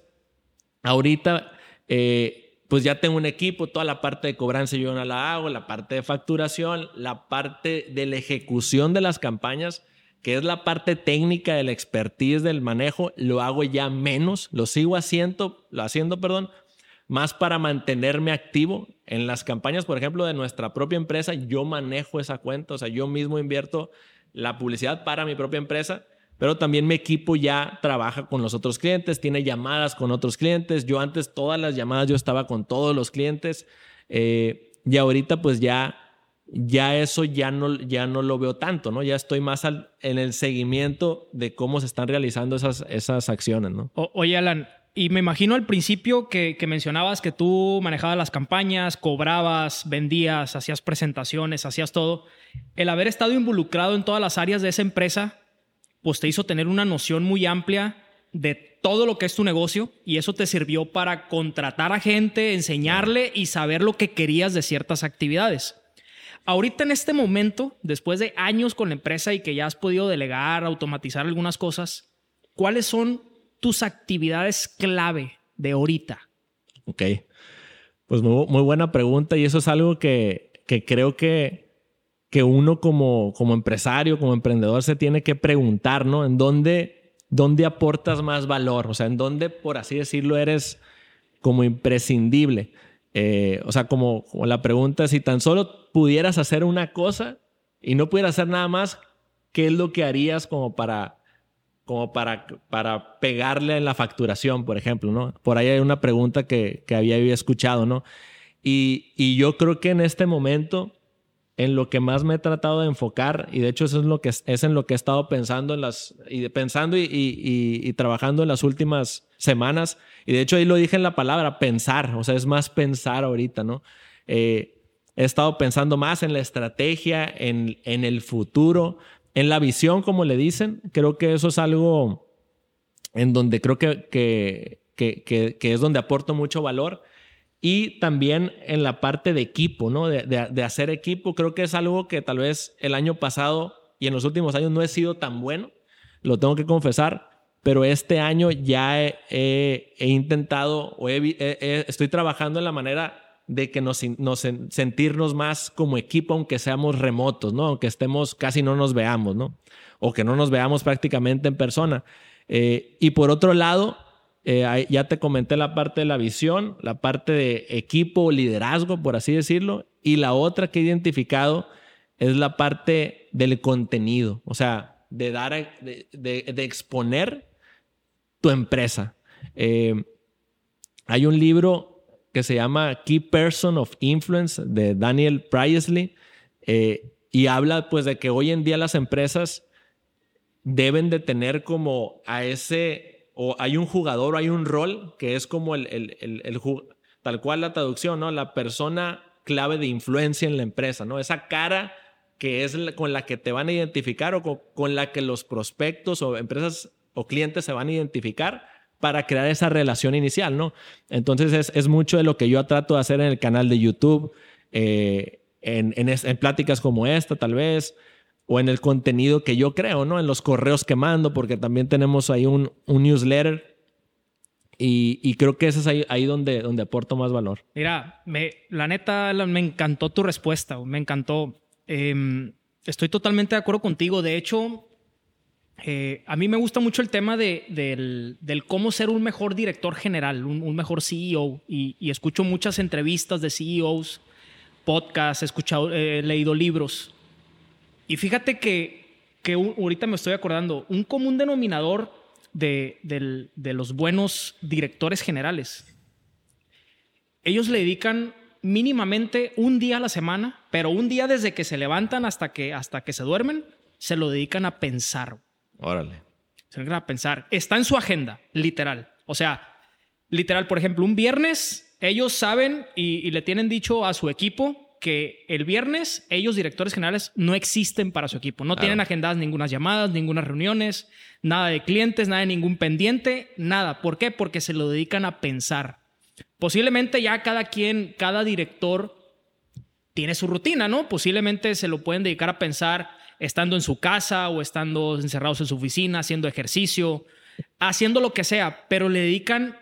ahorita eh, pues ya tengo un equipo, toda la parte de cobranza yo no la hago, la parte de facturación, la parte de la ejecución de las campañas, que es la parte técnica del expertise del manejo, lo hago ya menos, lo sigo haciendo, lo haciendo, perdón, más para mantenerme activo en las campañas, por ejemplo, de nuestra propia empresa, yo manejo esa cuenta, o sea, yo mismo invierto la publicidad para mi propia empresa, Pero también mi equipo ya trabaja con los otros clientes, tiene llamadas con otros clientes. Yo antes todas las llamadas yo estaba con todos los clientes eh, y ahorita pues ya, ya eso ya no, ya no lo veo tanto, ¿no? Ya estoy más en el seguimiento de cómo se están realizando esas, esas acciones, ¿no? oye, Alan, y me imagino al principio que, que, mencionabas que tú manejabas las campañas, cobrabas, vendías, hacías presentaciones, hacías todo. El haber estado involucrado en todas las áreas de esa empresa pues te hizo tener una noción muy amplia de todo lo que es tu negocio y eso te sirvió para contratar a gente, enseñarle y saber lo que querías de ciertas actividades. Ahorita en este momento, después de años con la empresa y que ya has podido delegar, automatizar algunas cosas, ¿cuáles son tus actividades clave de ahorita? Ok, pues muy, buena pregunta y eso es algo que, que creo que que uno como, como empresario, como emprendedor, se tiene que preguntar, ¿no? En dónde, dónde aportas más valor, o sea, en dónde, por así decirlo, eres como imprescindible. Eh, o sea, como, como, la pregunta, si tan solo pudieras hacer una cosa y no pudieras hacer nada más, ¿qué es lo que harías como para, como para, para pegarle en la facturación, por ejemplo, ¿no? Por ahí hay una pregunta que, que había escuchado, ¿no? Y, y yo creo que en este momento en lo que más me he tratado de enfocar y de hecho eso es lo que es en lo que he estado pensando en las y pensando y, trabajando en las últimas semanas. Y de hecho ahí lo dije en la palabra pensar. O sea es más pensar ahorita no eh, he estado pensando más en la estrategia en, en el futuro en la visión como le dicen. Creo que eso es algo en donde creo que, que, que, que es donde aporto mucho valor y también en la parte de equipo, ¿no? De, hacer equipo, creo que es algo que tal vez el año pasado y en los últimos años no he sido tan bueno, lo tengo que confesar, pero este año ya he, intentado o estoy trabajando en la manera de que nos, nos, sentirnos más como equipo, aunque seamos remotos, ¿no? Aunque estemos, casi no nos veamos, ¿no? O que no nos veamos prácticamente en persona. Eh, y por otro lado, eh, ya te comenté la parte de la visión, la parte de equipo, liderazgo, por así decirlo, y la otra que he identificado es la parte del contenido, o sea, de dar, de, exponer tu empresa. Eh, hay un libro que se llama Key Person of Influence de Daniel Priosley eh, y habla pues de que hoy en día las empresas deben de tener como a ese o hay un jugador o hay un rol que es como el, el, el, tal cual la traducción, ¿no? La persona clave de influencia en la empresa, ¿no? Esa cara que es con la que te van a identificar o con, la que los prospectos o empresas o clientes se van a identificar para crear esa relación inicial, ¿no? Entonces es, es mucho de lo que yo trato de hacer en el canal de YouTube, eh, en, en, pláticas como esta, tal vez, o en el contenido que yo creo, ¿no? En los correos que mando, porque también tenemos ahí un, un newsletter. Y, creo que ese es ahí, donde, donde aporto más valor. Mira, me, la neta, me encantó tu respuesta, me encantó. Em, estoy totalmente de acuerdo contigo. De hecho, eh, a mí me gusta mucho el tema de, del, cómo ser un mejor director general, un, mejor CEO. Y, y, escucho muchas entrevistas de CEOs, podcasts, he, escuchado, he leído libros. Y fíjate que, que ahorita me estoy acordando, un común denominador de, de los buenos directores generales. Ellos le dedican mínimamente un día a la semana, pero un día desde que se levantan hasta que, hasta que se duermen, se lo dedican a pensar. Órale. Se dedican a pensar. Está en su agenda, literal. O sea, literal, por ejemplo, un viernes ellos saben y, y le tienen dicho a su equipo que el viernes ellos, directores generales, no existen para su equipo. No tienen agendadas ninguna llamadas, ninguna reuniones, nada de clientes, nada de ningún pendiente, nada. ¿Por qué? Porque se lo dedican a pensar. Posiblemente ya cada quien, cada director tiene su rutina, ¿no? Posiblemente se lo pueden dedicar a pensar estando en su casa o estando encerrados en su oficina, haciendo ejercicio, haciendo lo que sea, pero le dedican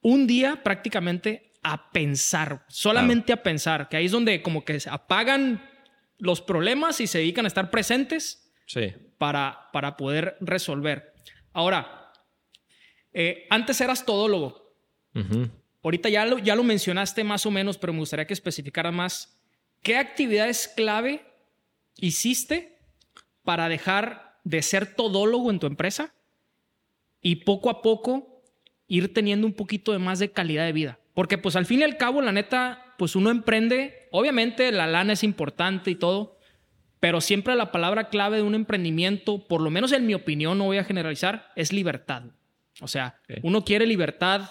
un día prácticamente a pensar, solamente a pensar, que ahí es donde como que se apagan los problemas y se dedican a estar presentes para, para poder resolver. Ahora, eh, antes eras todólogo. Ahorita ya lo, ya lo mencionaste más o menos, pero me gustaría que especificara más. ¿Qué actividades clave hiciste para dejar de ser todólogo en tu empresa y poco a poco ir teniendo un poquito de más de calidad de vida. Porque pues al fin y al cabo, la neta, pues uno emprende, obviamente la lana es importante y todo, pero siempre la palabra clave de un emprendimiento, por lo menos en mi opinión, no voy a generalizar, es libertad. O sea, uno quiere libertad,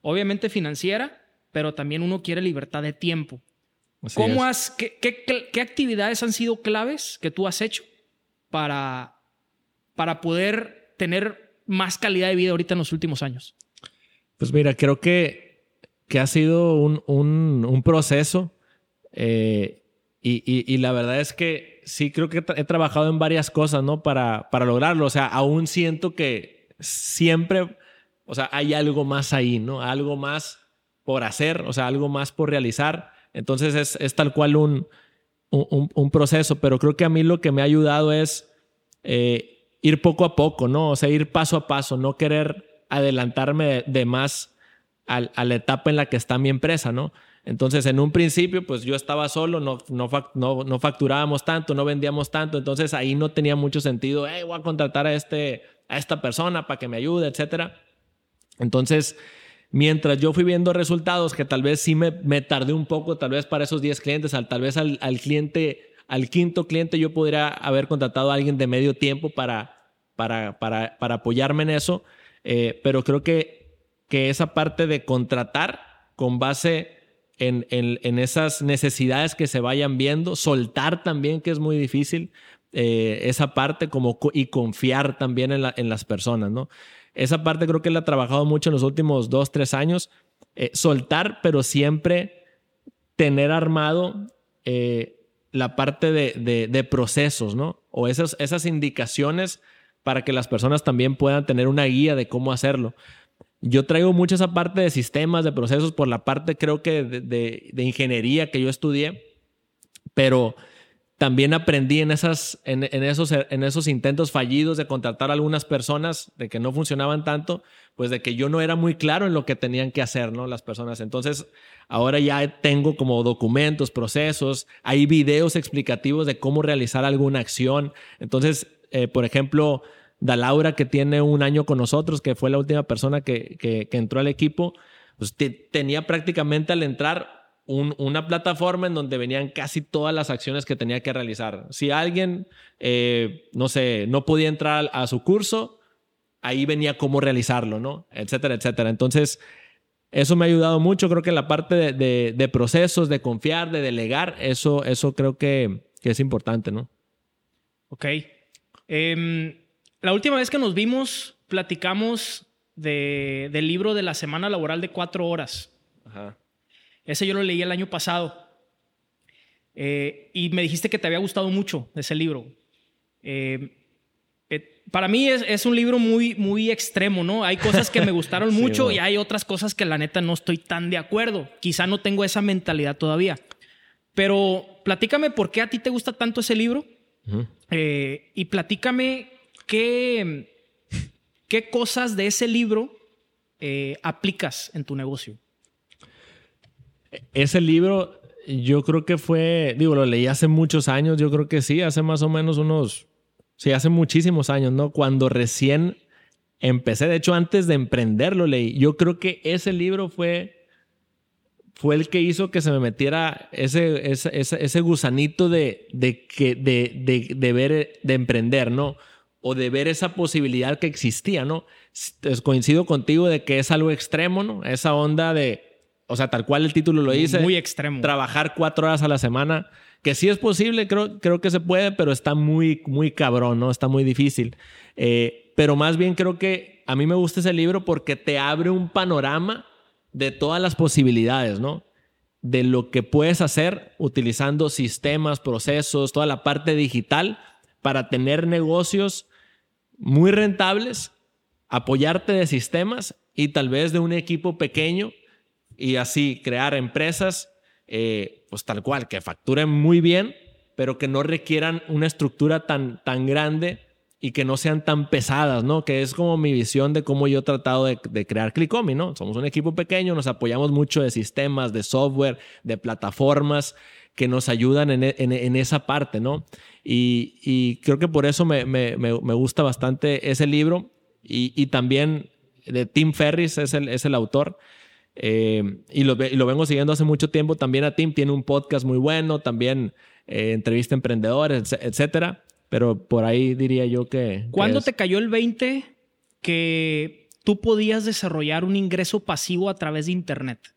obviamente financiera, pero también uno quiere libertad de tiempo. ¿Cómo has, qué, qué, actividades han sido claves que tú has hecho para, para poder tener más calidad de vida ahorita en los últimos años? Pues mira, creo que, que ha sido un, un, proceso eh, y, y, la verdad es que sí creo que he trabajado en varias cosas, ¿no? Para, para lograrlo. O sea, aún siento que siempre, o sea, hay algo más ahí, ¿no? Algo más por hacer, o sea, algo más por realizar. Entonces es, es tal cual un, un, un, proceso, pero creo que a mí lo que me ha ayudado es eh, ir poco a poco, ¿no? O sea, ir paso a paso, no querer adelantarme de, más a, a, la etapa en la que está mi empresa, ¿no? Entonces, en un principio, pues yo estaba solo, no, no, no, facturábamos tanto, no vendíamos tanto, entonces ahí no tenía mucho sentido, hey, voy a contratar a, este, a esta persona para que me ayude, etcétera. Entonces, mientras yo fui viendo resultados que tal vez sí me, me tardé un poco, tal vez para esos 10 clientes, al, tal vez al, al, cliente, al quinto cliente yo podría haber contratado a alguien de medio tiempo para, para, para, para apoyarme en eso, eh, pero creo que, que esa parte de contratar con base en, en, en, esas necesidades que se vayan viendo, soltar también, que es muy difícil, eh, esa parte como y confiar también en, la, en las personas, ¿no? Esa parte creo que la he trabajado mucho en los últimos dos, tres años. Eh, soltar, pero siempre tener armado eh, la parte de, de, procesos, ¿no? O esas, esas indicaciones para que las personas también puedan tener una guía de cómo hacerlo. Yo traigo mucho esa parte de sistemas, de procesos, por la parte creo que de, ingeniería que yo estudié, pero también aprendí en, esas, en, esos, en esos intentos fallidos de contratar a algunas personas, de que no funcionaban tanto, pues de que yo no era muy claro en lo que tenían que hacer, ¿no? Las personas. Entonces, ahora ya tengo como documentos, procesos, hay videos explicativos de cómo realizar alguna acción. Entonces, eh, por ejemplo, da Laura, que tiene un año con nosotros, que fue la última persona que, que, entró al equipo, pues tenía prácticamente al entrar una plataforma en donde venían casi todas las acciones que tenía que realizar. Si alguien, eh, no sé, no podía entrar a su curso, ahí venía cómo realizarlo, ¿no? Etcétera, etcétera. Entonces, eso me ha ayudado mucho. Creo que la parte de, procesos, de confiar, de delegar, eso, eso creo que, es importante, ¿no? Ok. Em, la última vez que nos vimos, platicamos del libro de la semana laboral de cuatro horas. Ajá. Ese yo lo leí el año pasado. Eh, y me dijiste que te había gustado mucho ese libro. Eh, eh, para mí es, un libro muy, muy extremo, ¿no? Hay cosas que me gustaron mucho y hay otras cosas que la neta no estoy tan de acuerdo. Quizá no tengo esa mentalidad todavía. Pero platícame por qué a ti te gusta tanto ese libro y platícame qué, qué cosas de ese libro aplicas en tu negocio. Ese libro, yo creo que fue, digo, lo leí hace muchos años, yo creo que sí, hace más o menos unos, sí, hace muchísimos años, ¿no? Cuando recién empecé, de hecho, antes de emprenderlo leí. Yo creo que ese libro fue, fue el que hizo que se me metiera ese, ese, ese, gusanito de, de, que, de, de, de ver, de emprender, ¿no? O de ver esa posibilidad que existía, ¿no? Pues coincido contigo de que es algo extremo, ¿no? Esa onda de o sea, tal cual el título lo dice. Muy extremo. Trabajar cuatro horas a la semana, que sí es posible, creo, creo que se puede, pero está muy, muy cabrón, ¿no? Está muy difícil. Eh, pero más bien creo que a mí me gusta ese libro porque te abre un panorama de todas las posibilidades, ¿no? De lo que puedes hacer utilizando sistemas, procesos, toda la parte digital para tener negocios muy rentables, apoyarte de sistemas y tal vez de un equipo pequeño y así crear empresas, eh, pues tal cual, que facturen muy bien, pero que no requieran una estructura tan, tan grande y que no sean tan pesadas, ¿no? Que es como mi visión de cómo yo he tratado de, de crear Clickomi, ¿no? Somos un equipo pequeño, nos apoyamos mucho de sistemas, de software, de plataformas que nos ayudan en, en, esa parte, ¿no? Y, y, creo que por eso me, me, me gusta bastante ese libro y, y, también de Tim Ferris es el, es el autor. Eh, y, lo, y, lo, vengo siguiendo hace mucho tiempo. También a Tim tiene un podcast muy bueno, también eh, entrevista a emprendedores, etcétera. Pero por ahí diría yo que... ¿Cuándo te cayó el 20 que tú podías desarrollar un ingreso pasivo a través de Internet?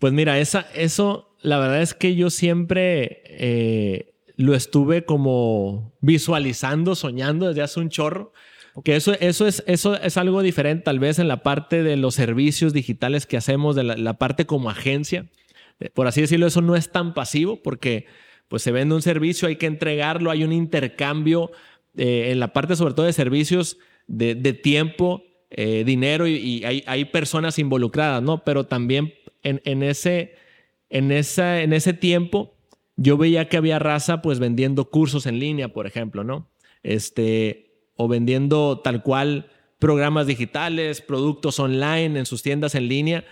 Pues mira, esa, eso, la verdad es que yo siempre eh, lo estuve como visualizando, soñando desde hace un chorro. Que eso, eso, es, eso es algo diferente tal vez en la parte de los servicios digitales que hacemos, de la, parte como agencia. Eh, por así decirlo, eso no es tan pasivo porque pues se vende un servicio, hay que entregarlo, hay un intercambio eh, en la parte sobre todo de servicios de, tiempo, dinero y, hay, hay, personas involucradas, ¿no? Pero también en, ese, en, esa, en ese tiempo yo veía que había raza pues vendiendo cursos en línea, por ejemplo, ¿no? Este, o vendiendo tal cual programas digitales, productos online en sus tiendas en línea.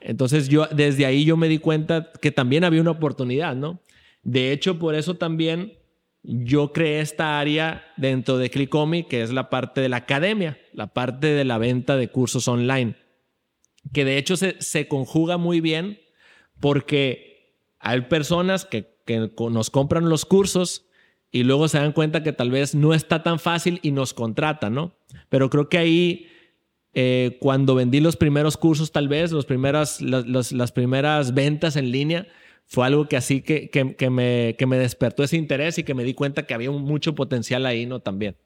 Entonces yo desde ahí yo me di cuenta que también había una oportunidad, ¿no? De hecho, por eso también yo creé esta área dentro de Clickomi, que es la parte de la academia, la parte de la venta de cursos online que de hecho se, conjuga muy bien porque hay personas que, nos compran los cursos y luego se dan cuenta que tal vez no está tan fácil y nos contratan, ¿no? Pero creo que ahí, eh, cuando vendí los primeros cursos, tal vez, los primeras, las, primeras ventas en línea, fue algo que así que, que, me, que me despertó ese interés y que me di cuenta que había mucho potencial ahí, ¿no? También.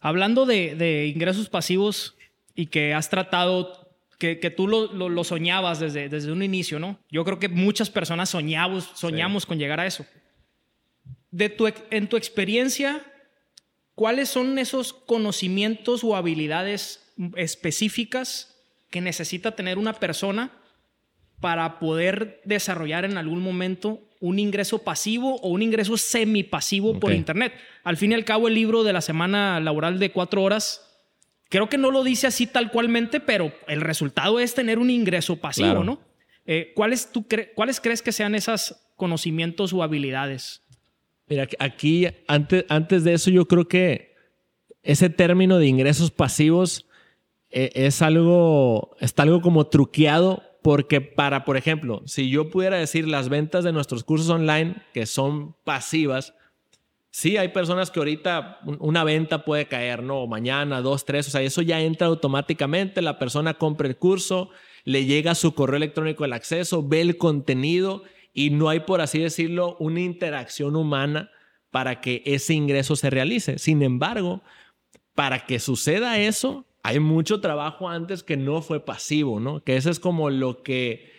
Hablando de, de ingresos pasivos y que has tratado que, tú lo, soñabas desde, desde un inicio, ¿no? Yo creo que muchas personas soñamos, soñamos con llegar a eso. De tu, en tu experiencia, ¿cuáles son esos conocimientos o habilidades específicas que necesita tener una persona para poder desarrollar en algún momento un ingreso pasivo o un ingreso semipasivo por Internet? Al fin y al cabo, el libro de la semana laboral de cuatro horas Creo que no lo dice así tal cualmente, pero el resultado es tener un ingreso pasivo, ¿no? Eh, ¿cuáles, tú ¿Cuáles crees que sean esos conocimientos o habilidades? Mira, aquí, antes, antes de eso, yo creo que ese término de ingresos pasivos eh, es algo, está algo como truqueado porque para, por ejemplo, si yo pudiera decir las ventas de nuestros cursos online que son pasivas, Sí, hay personas que ahorita una venta puede caer, ¿no? Mañana, dos, tres, o sea, eso ya entra automáticamente, la persona compra el curso, le llega su correo electrónico el acceso, ve el contenido y no hay, por así decirlo, una interacción humana para que ese ingreso se realice. Sin embargo, para que suceda eso, hay mucho trabajo antes que no fue pasivo, ¿no? Que eso es como lo que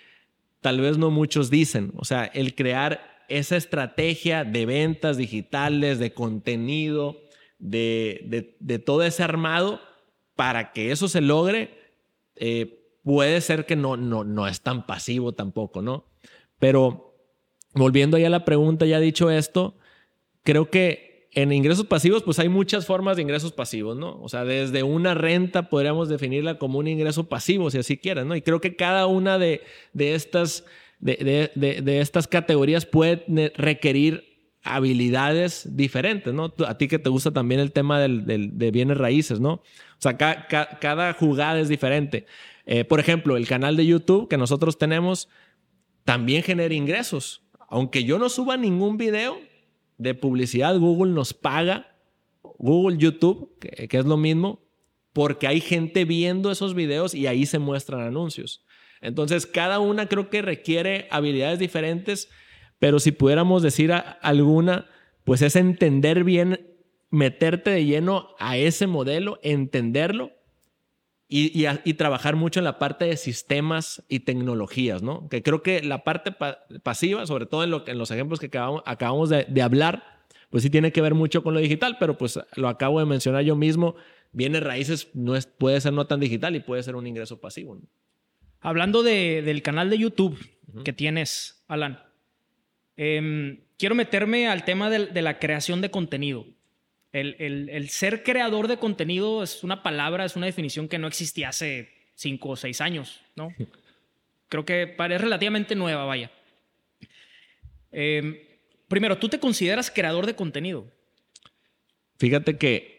tal vez no muchos dicen, o sea, el crear esa estrategia de ventas digitales, de contenido, de, todo ese armado, para que eso se logre, eh, puede ser que no, no, no es tan pasivo tampoco, ¿no? Pero volviendo ya a la pregunta, ya dicho esto, creo que en ingresos pasivos, pues hay muchas formas de ingresos pasivos, ¿no? O sea, desde una renta podríamos definirla como un ingreso pasivo, si así quieren, ¿no? Y creo que cada una de, de estas de, estas categorías puede requerir habilidades diferentes, ¿no? A ti que te gusta también el tema de bienes raíces, ¿no? O sea, cada jugada es diferente. Eh, por ejemplo, el canal de YouTube que nosotros tenemos también genera ingresos. Aunque yo no suba ningún video de publicidad, Google nos paga, Google, YouTube, que es lo mismo, porque hay gente viendo esos videos y ahí se muestran anuncios. Entonces, cada una creo que requiere habilidades diferentes, pero si pudiéramos decir alguna, pues es entender bien, meterte de lleno a ese modelo, entenderlo y, trabajar mucho en la parte de sistemas y tecnologías, ¿no? Que creo que la parte pasiva, sobre todo en, lo, en, los ejemplos que acabamos, de, hablar, pues sí tiene que ver mucho con lo digital, pero pues lo acabo de mencionar yo mismo, bienes raíces no es, puede ser no tan digital y puede ser un ingreso pasivo. ¿no? Hablando del canal de YouTube que tienes, Alan, em, quiero meterme al tema de, la creación de contenido. El, ser creador de contenido es una palabra, es una definición que no existía hace cinco o seis años, ¿no? Creo que es relativamente nueva, vaya. Em, primero, ¿tú te consideras creador de contenido? Fíjate que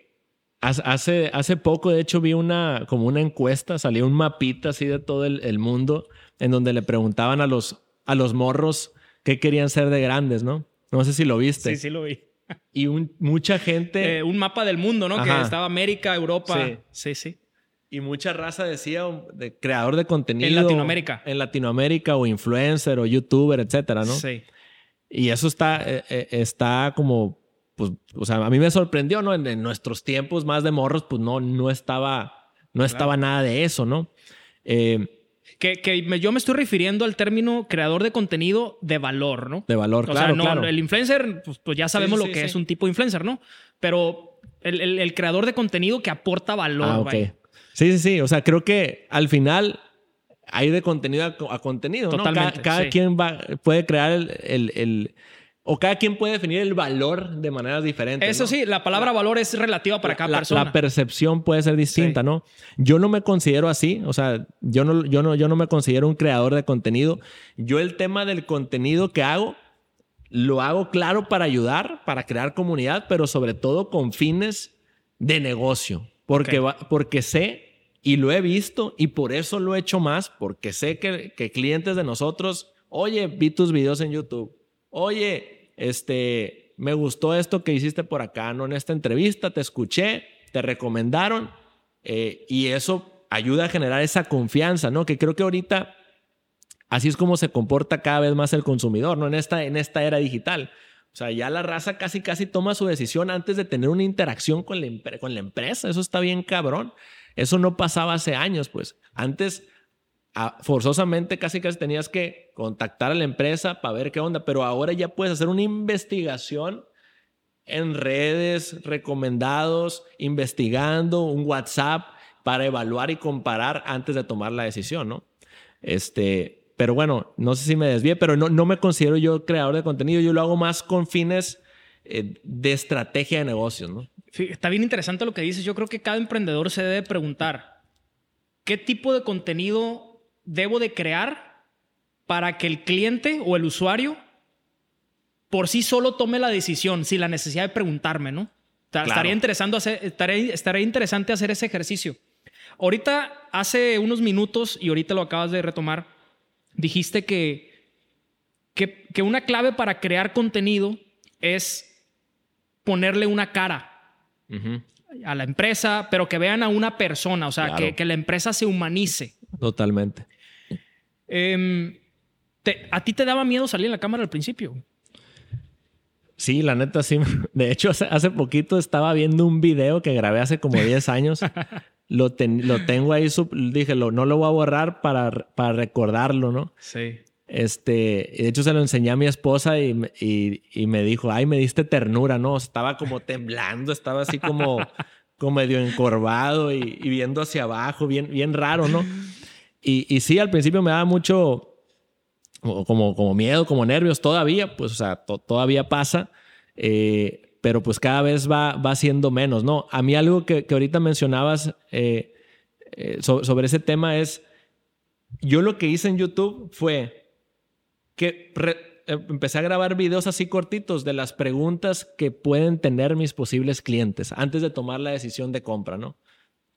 hace, hace poco, de hecho, vi una, como una encuesta, salió un mapita así de todo el, mundo, en donde le preguntaban a los, a los morros qué querían ser de grandes, ¿no? No sé si lo viste. Sí, sí lo vi. Y mucha gente... Eh, un mapa del mundo, ¿no? Que estaba América, Europa. Sí, sí. sí. Y mucha raza decía de creador de contenido. En Latinoamérica. En Latinoamérica o influencer o youtuber, etcétera, ¿no? Sí. Y eso está, eh, eh, está como, pues, o sea, a mí me sorprendió, ¿no? En, nuestros tiempos más de morros, pues no, no estaba, no estaba nada de eso, ¿no? Eh, que, yo me estoy refiriendo al término creador de contenido de valor, ¿no? De valor, o claro, sea, no, El influencer, pues, pues ya sabemos lo que es un tipo de influencer, ¿no? Pero el, creador de contenido que aporta valor. Ah, okay. Sí, sí, sí. O sea, creo que al final hay de contenido a, contenido. Totalmente. Cada, quien va, puede crear el, o cada quien puede definir el valor de maneras diferentes. Eso sí, la palabra valor es relativa para cada persona. La percepción puede ser distinta, ¿no? Yo no me considero así, o sea, yo no, yo, no, yo no me considero un creador de contenido. Yo el tema del contenido que hago, lo hago claro para ayudar, para crear comunidad, pero sobre todo con fines de negocio. Porque, porque sé y lo he visto y por eso lo he hecho más, porque sé que, que clientes de nosotros, oye, vi tus videos en YouTube, oye, este, me gustó esto que hiciste por acá, ¿no? En esta entrevista te escuché, te recomendaron eh, y eso ayuda a generar esa confianza, ¿no? Que creo que ahorita así es como se comporta cada vez más el consumidor, ¿no? En esta, en esta era digital. O sea, ya la raza casi, casi toma su decisión antes de tener una interacción con la, con la empresa. Eso está bien cabrón. Eso no pasaba hace años, pues. Antes, forzosamente, casi casi tenías que contactar a la empresa para ver qué onda, pero ahora ya puedes hacer una investigación en redes, recomendados, investigando, un WhatsApp para evaluar y comparar antes de tomar la decisión, ¿no? Este, pero bueno, no sé si me desvié, pero no, no me considero yo creador de contenido, yo lo hago más con fines eh, de estrategia de negocios, ¿no? está bien interesante lo que dices. Yo creo que cada emprendedor se debe preguntar, ¿qué tipo de contenido debo de crear para que el cliente o el usuario por sí solo tome la decisión sin la necesidad de preguntarme, ¿no? Estaría, interesante hacer, estaría, interesante hacer ese ejercicio. Ahorita, hace unos minutos, y ahorita lo acabas de retomar, dijiste que, que, una clave para crear contenido es ponerle una cara a la empresa, pero que vean a una persona, o sea, que, la empresa se humanice. Totalmente. Em, ¿A ti te daba miedo salir en la cámara al principio? Sí, la neta sí. De hecho, hace, poquito estaba viendo un video que grabé hace como 10 años. lo, lo tengo ahí, dije, no lo voy a borrar para, para recordarlo, ¿no? Sí. Este, de hecho se lo enseñé a mi esposa y, y, me dijo, ay, me diste ternura, ¿no? Estaba como temblando, estaba así como, como medio encorvado y, viendo hacia abajo, bien, bien raro, ¿no? Y, sí, al principio me daba mucho como, miedo, como nervios, todavía, pues, o sea, todavía pasa, eh, pero pues cada vez va, va siendo menos, ¿no? A mí algo que, ahorita mencionabas eh, eh, sobre ese tema es, yo lo que hice en YouTube fue que empecé a grabar videos así cortitos de las preguntas que pueden tener mis posibles clientes antes de tomar la decisión de compra, ¿no?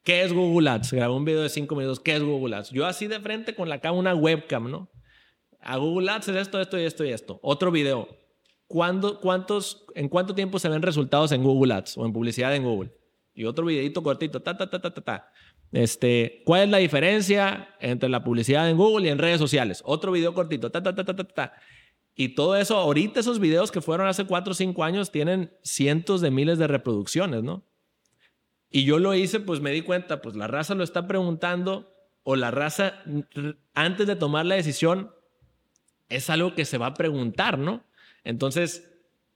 ¿Qué es Google Ads? Grabé un video de cinco minutos. ¿Qué es Google Ads? Yo así de frente con la cámara, una webcam, ¿no? A Google Ads es esto, esto y esto y esto. Otro video. ¿Cuándo, cuántos, ¿En cuánto tiempo se ven resultados en Google Ads o en publicidad en Google? Y otro videito cortito. Ta, ta, ta, ta, ta, ta. Este, ¿Cuál es la diferencia entre la publicidad en Google y en redes sociales? Otro video cortito. Ta, ta, ta, ta, ta, Y todo eso, ahorita esos videos que fueron hace 4 o 5 años tienen cientos de miles de reproducciones, ¿no? Y yo lo hice, pues me di cuenta, pues la raza lo está preguntando o la raza antes de tomar la decisión es algo que se va a preguntar, ¿no? Entonces,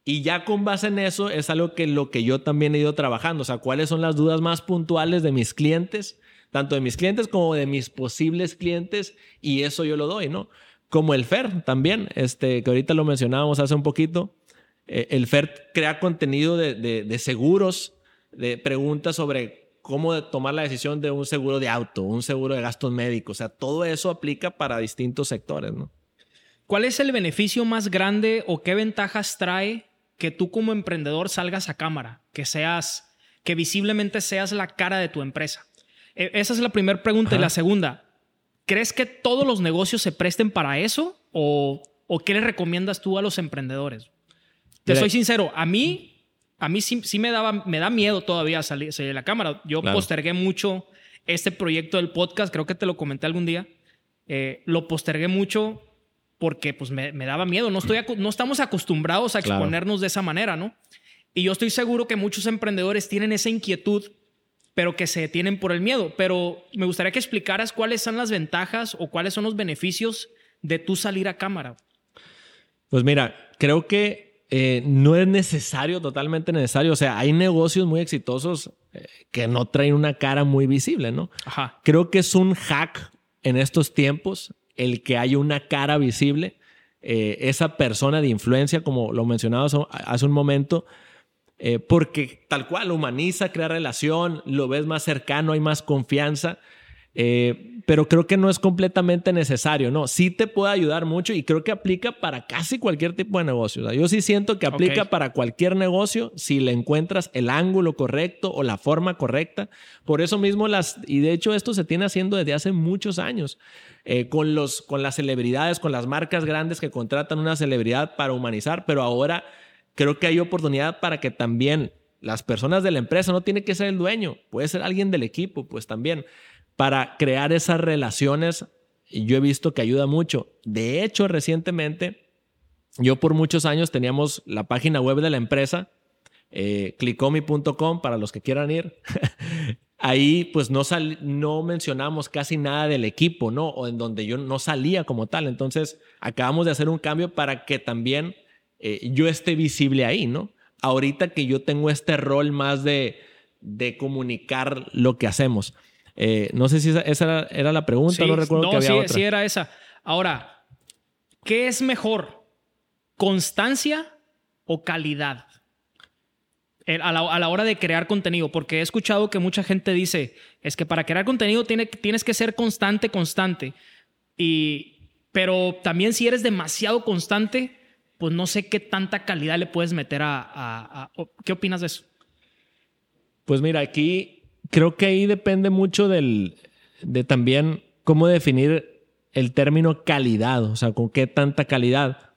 y ya con base en eso es algo que lo que yo también he ido trabajando, o sea, cuáles son las dudas más puntuales de mis clientes tanto de mis clientes como de mis posibles clientes, y eso yo lo doy, ¿no? Como el FER también, este, que ahorita lo mencionábamos hace un poquito. Eh, el FER crea contenido de, de, seguros, de preguntas sobre cómo tomar la decisión de un seguro de auto, un seguro de gastos médicos. O sea, todo eso aplica para distintos sectores, ¿no? ¿Cuál es el beneficio más grande o qué ventajas trae que tú como emprendedor salgas a cámara, que seas, que visiblemente seas la cara de tu empresa? E, esa es la primera pregunta. Y la segunda, ¿crees que todos los negocios se presten para eso? ¿O, qué le recomiendas tú a los emprendedores? Te soy sincero, a mí a mí sí, me, daba, me da miedo todavía salir, de la cámara. Yo postergué mucho este proyecto del podcast, creo que te lo comenté algún día. Eh, lo postergué mucho porque pues me, daba miedo. No, estoy, no estamos acostumbrados a exponernos de esa manera, ¿no? Y yo estoy seguro que muchos emprendedores tienen esa inquietud, pero que se detienen por el miedo. Pero me gustaría que explicaras cuáles son las ventajas o cuáles son los beneficios de tú salir a cámara. Pues mira, creo que eh, no es necesario, totalmente necesario. O sea, hay negocios muy exitosos eh, que no traen una cara muy visible, ¿no? Ajá. Creo que es un hack en estos tiempos el que haya una cara visible. Eh, esa persona de influencia, como lo mencionaba hace un momento, porque tal cual humaniza, crea relación, lo ves más cercano, hay más confianza. Eh, pero creo que no es completamente necesario, ¿no? Sí te puede ayudar mucho y creo que aplica para casi cualquier tipo de negocio. yo sí siento que aplica para cualquier negocio si le encuentras el ángulo correcto o la forma correcta. Por eso mismo las, y de hecho esto se tiene haciendo desde hace muchos años, eh, con, los, con las celebridades, con las marcas grandes que contratan una celebridad para humanizar, pero ahora creo que hay oportunidad para que también las personas de la empresa, no tiene que ser el dueño, puede ser alguien del equipo, pues también para crear esas relaciones. Yo he visto que ayuda mucho. De hecho, recientemente, yo por muchos años teníamos la página web de la empresa, eh, clicomi.com, para los que quieran ir. Ahí pues no, no mencionamos casi nada del equipo, ¿no? O en donde yo no salía como tal. Entonces, acabamos de hacer un cambio para que también eh, yo esté visible ahí, ¿no? Ahorita que yo tengo este rol más de, de comunicar lo que hacemos. Eh, no sé si esa, era, la pregunta, no recuerdo que había sí, sí era esa. Ahora, ¿qué es mejor? ¿Constancia o calidad? A la, hora de crear contenido, porque he escuchado que mucha gente dice, es que para crear contenido tienes que ser constante, constante. Y, pero también si eres demasiado constante, pues no sé qué tanta calidad le puedes meter a ¿Qué opinas de eso? Pues mira, aquí creo que ahí depende mucho del, de también cómo definir el término calidad, o sea, con qué tanta calidad.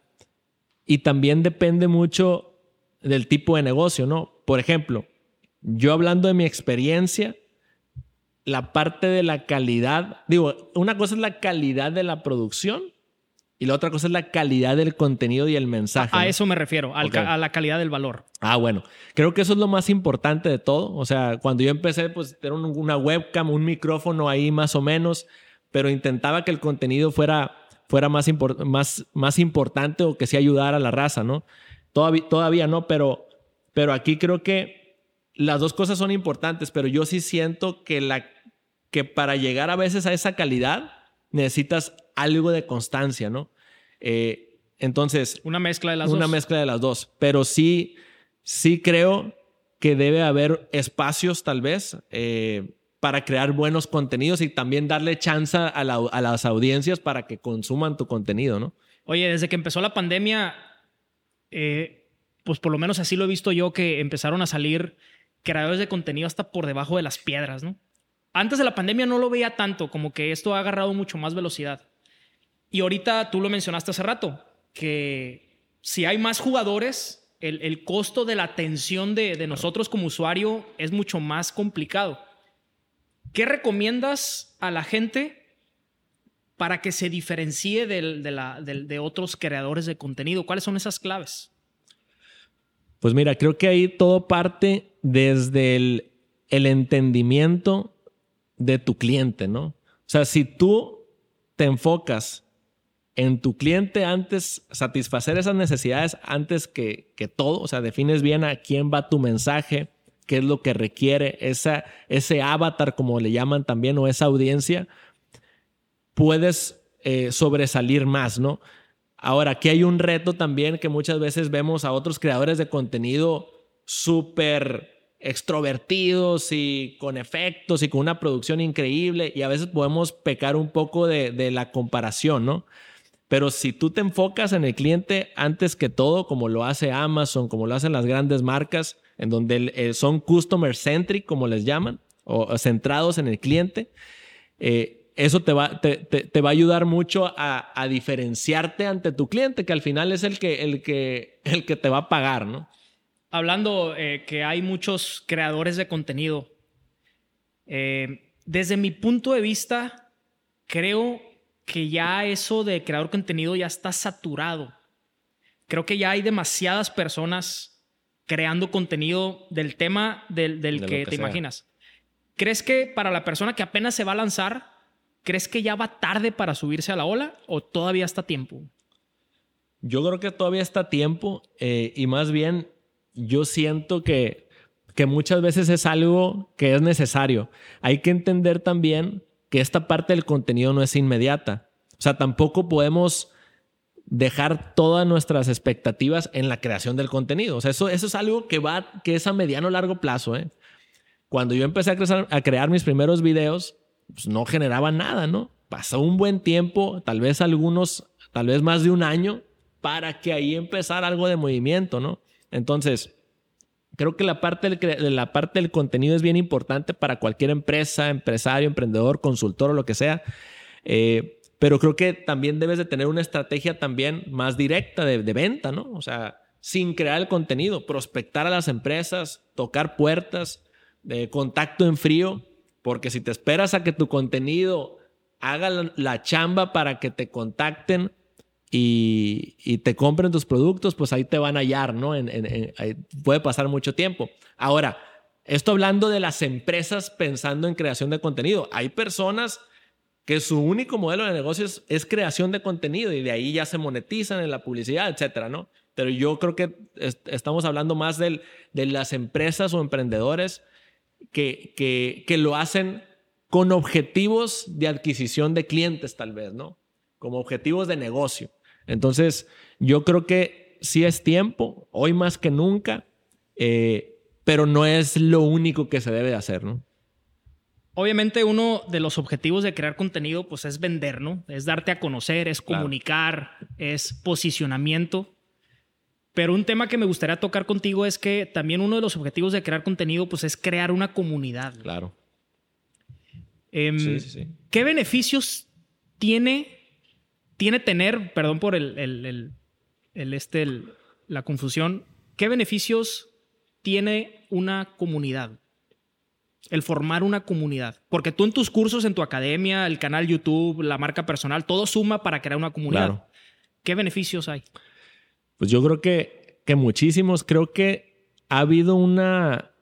Y también depende mucho del tipo de negocio, ¿no? Por ejemplo, yo hablando de mi experiencia, la parte de la calidad, digo, una cosa es la calidad de la producción y la otra cosa es la calidad del contenido y el mensaje. A, eso me refiero, a la calidad del valor. Ah, bueno. Creo que eso es lo más importante de todo. O sea, cuando yo empecé, pues era una webcam, un micrófono ahí más o menos, pero intentaba que el contenido fuera, fuera más, más, más importante o que sí ayudara a la raza, ¿no? Todavía, todavía no, pero, pero aquí creo que las dos cosas son importantes, pero yo sí siento que, la, que para llegar a veces a esa calidad necesitas algo de constancia, ¿no? Eh, entonces... Una mezcla de las dos. Una mezcla de las dos, pero sí, sí creo que debe haber espacios tal vez eh, para crear buenos contenidos y también darle chance a, las audiencias para que consuman tu contenido, ¿no? Oye, desde que empezó la pandemia, eh, pues por lo menos así lo he visto yo, que empezaron a salir creadores de contenido hasta por debajo de las piedras, ¿no? Antes de la pandemia no lo veía tanto, como que esto ha agarrado mucho más velocidad. Y ahorita tú lo mencionaste hace rato, que si hay más jugadores, el, costo de la atención de, nosotros como usuario es mucho más complicado. ¿Qué recomiendas a la gente para que se diferencie de, otros creadores de contenido? ¿Cuáles son esas claves? Pues mira, creo que ahí todo parte desde el, el entendimiento de tu cliente, ¿no? O sea, si tú te enfocas en tu cliente antes, satisfacer esas necesidades antes que, que todo, o sea, defines bien a quién va tu mensaje, qué es lo que requiere, ese avatar, como le llaman también, o esa audiencia, puedes eh, sobresalir más, ¿no? Ahora, aquí hay un reto también que muchas veces vemos a otros creadores de contenido súper extrovertidos y con efectos y con una producción increíble y a veces podemos pecar un poco de, la comparación, ¿no? Pero si tú te enfocas en el cliente antes que todo, como lo hace Amazon, como lo hacen las grandes marcas, en donde eh, son customer centric, como les llaman, o, centrados en el cliente, eh, eso te va, a ayudar mucho a, diferenciarte ante tu cliente, que al final es el que, el que, el que te va a pagar, ¿no? hablando eh, que hay muchos creadores de contenido, eh, desde mi punto de vista, creo que ya eso de creador contenido ya está saturado. Creo que ya hay demasiadas personas creando contenido del tema del, que, te imaginas. ¿Crees que para la persona que apenas se va a lanzar, crees que ya va tarde para subirse a la ola o todavía está tiempo? Yo creo que todavía está tiempo eh, y más bien yo siento que, que muchas veces es algo que es necesario. Hay que entender también que esta parte del contenido no es inmediata. O sea, tampoco podemos dejar todas nuestras expectativas en la creación del contenido. O sea, eso, eso es algo que va, que es a mediano o largo plazo. ¿eh? Cuando yo empecé a, crear mis primeros videos, pues no generaba nada, ¿no? Pasó un buen tiempo, tal vez algunos, tal vez más de un año, para que ahí empezara algo de movimiento, ¿no? Entonces, creo que la parte del, la parte del contenido es bien importante para cualquier empresa, empresario, emprendedor, consultor o lo que sea. Eh, pero creo que también debes de tener una estrategia también más directa de, venta, ¿no? O sea, sin crear el contenido, prospectar a las empresas, tocar puertas, de contacto en frío, porque si te esperas a que tu contenido haga la chamba para que te contacten, y, te compren tus productos, pues ahí te van a hallar, ¿no? puede pasar mucho tiempo. Ahora, esto hablando de las empresas pensando en creación de contenido. Hay personas que su único modelo de negocios es, creación de contenido y de ahí ya se monetizan en la publicidad, etcétera, ¿no? Pero yo creo que estamos hablando más de las empresas o emprendedores que, que, que lo hacen con objetivos de adquisición de clientes, tal vez, ¿no? Como objetivos de negocio. Entonces, yo creo que sí es tiempo, hoy más que nunca, eh, pero no es lo único que se debe hacer, ¿no? Obviamente uno de los objetivos de crear contenido pues es vender, ¿no? Es darte a conocer, es comunicar, es posicionamiento. Pero un tema que me gustaría tocar contigo es que también uno de los objetivos de crear contenido pues es crear una comunidad. Claro. Em, sí, sí, sí. ¿Qué beneficios tiene tiene tener, perdón por el, el, el, este, la confusión, ¿qué beneficios tiene una comunidad? El formar una comunidad. Porque tú en tus cursos, en tu academia, el canal YouTube, la marca personal, todo suma para crear una comunidad. ¿Qué beneficios hay? Pues yo creo que, que muchísimos. Creo que ha habido una,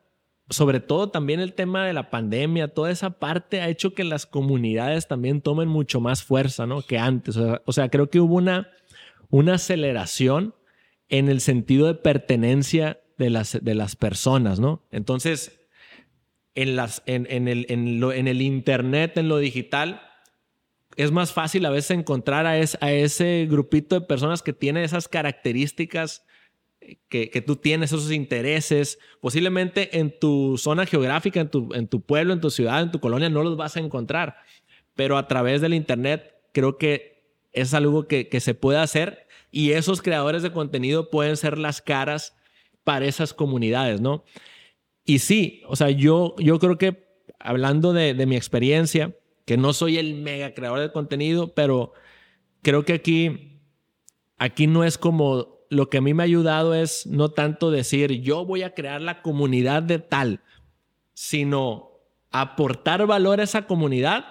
sobre todo también el tema de la pandemia, toda esa parte ha hecho que las comunidades también tomen mucho más fuerza, ¿no? Que antes. O sea, creo que hubo una, una aceleración en el sentido de pertenencia de las, de las personas, ¿no? Entonces, en, las, en, en, el, en, lo, en el Internet, en lo digital, es más fácil a veces encontrar a, a ese grupito de personas que tiene esas características que, tú tienes esos intereses, posiblemente en tu zona geográfica, en tu, en tu pueblo, en tu ciudad, en tu colonia, no los vas a encontrar. Pero a través del Internet creo que es algo que, que se puede hacer y esos creadores de contenido pueden ser las caras para esas comunidades, ¿no? Y sí, o sea, yo, yo creo que hablando de, de mi experiencia, que no soy el mega creador de contenido, pero creo que aquí, aquí no es como lo que a mí me ha ayudado es no tanto decir yo voy a crear la comunidad de tal, sino aportar valor a esa comunidad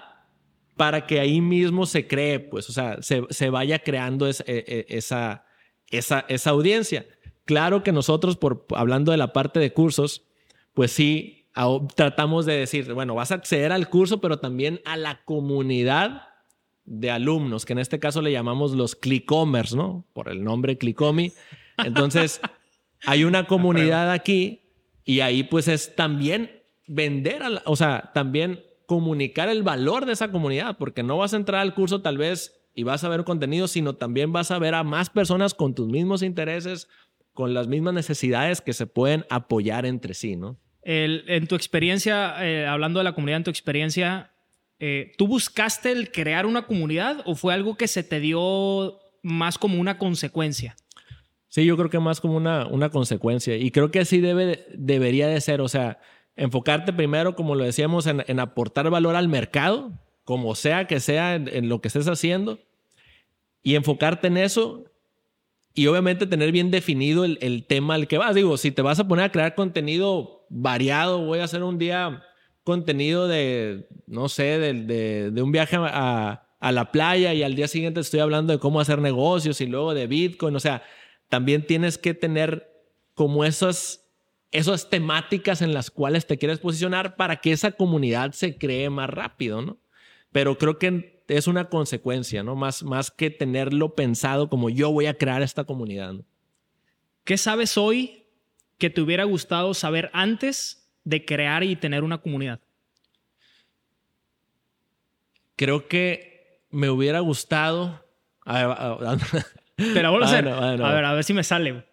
para que ahí mismo se cree, pues, o sea, se, vaya creando e, e, esa, esa, esa audiencia. Claro que nosotros, por, hablando de la parte de cursos, pues sí, tratamos de decir, bueno, vas a acceder al curso, pero también a la comunidad de alumnos, que en este caso le llamamos los Clicomers, ¿no? Por el nombre Clicomi. Entonces, hay una comunidad aquí y ahí pues es también vender, o sea, también comunicar el valor de esa comunidad, porque no vas a entrar al curso tal vez y vas a ver contenido, sino también vas a ver a más personas con tus mismos intereses, con las mismas necesidades que se pueden apoyar entre sí, ¿no? en tu experiencia, eh, hablando de la comunidad, en tu experiencia, eh, ¿tú buscaste el crear una comunidad o fue algo que se te dio más como una consecuencia? Sí, yo creo que más como una, una consecuencia. Y creo que así debe, debería de ser. O sea, enfocarte primero, como lo decíamos, en, aportar valor al mercado, como sea que sea en, lo que estés haciendo, y enfocarte en eso. Y obviamente tener bien definido el, tema al que vas. Digo, si te vas a poner a crear contenido variado, voy a hacer un día contenido de, no sé, de, de un viaje a, a la playa y al día siguiente estoy hablando de cómo hacer negocios y luego de Bitcoin. O sea, también tienes que tener como esas, esas temáticas en las cuales te quieres posicionar para que esa comunidad se cree más rápido, ¿no? Pero creo que es una consecuencia, ¿no? Más, más que tenerlo pensado como yo voy a crear esta comunidad. ¿Qué sabes hoy que te hubiera gustado saber antes de crear y tener una comunidad? Creo que me hubiera gustado. Te la voy a hacer. A ver, a ver si me sale.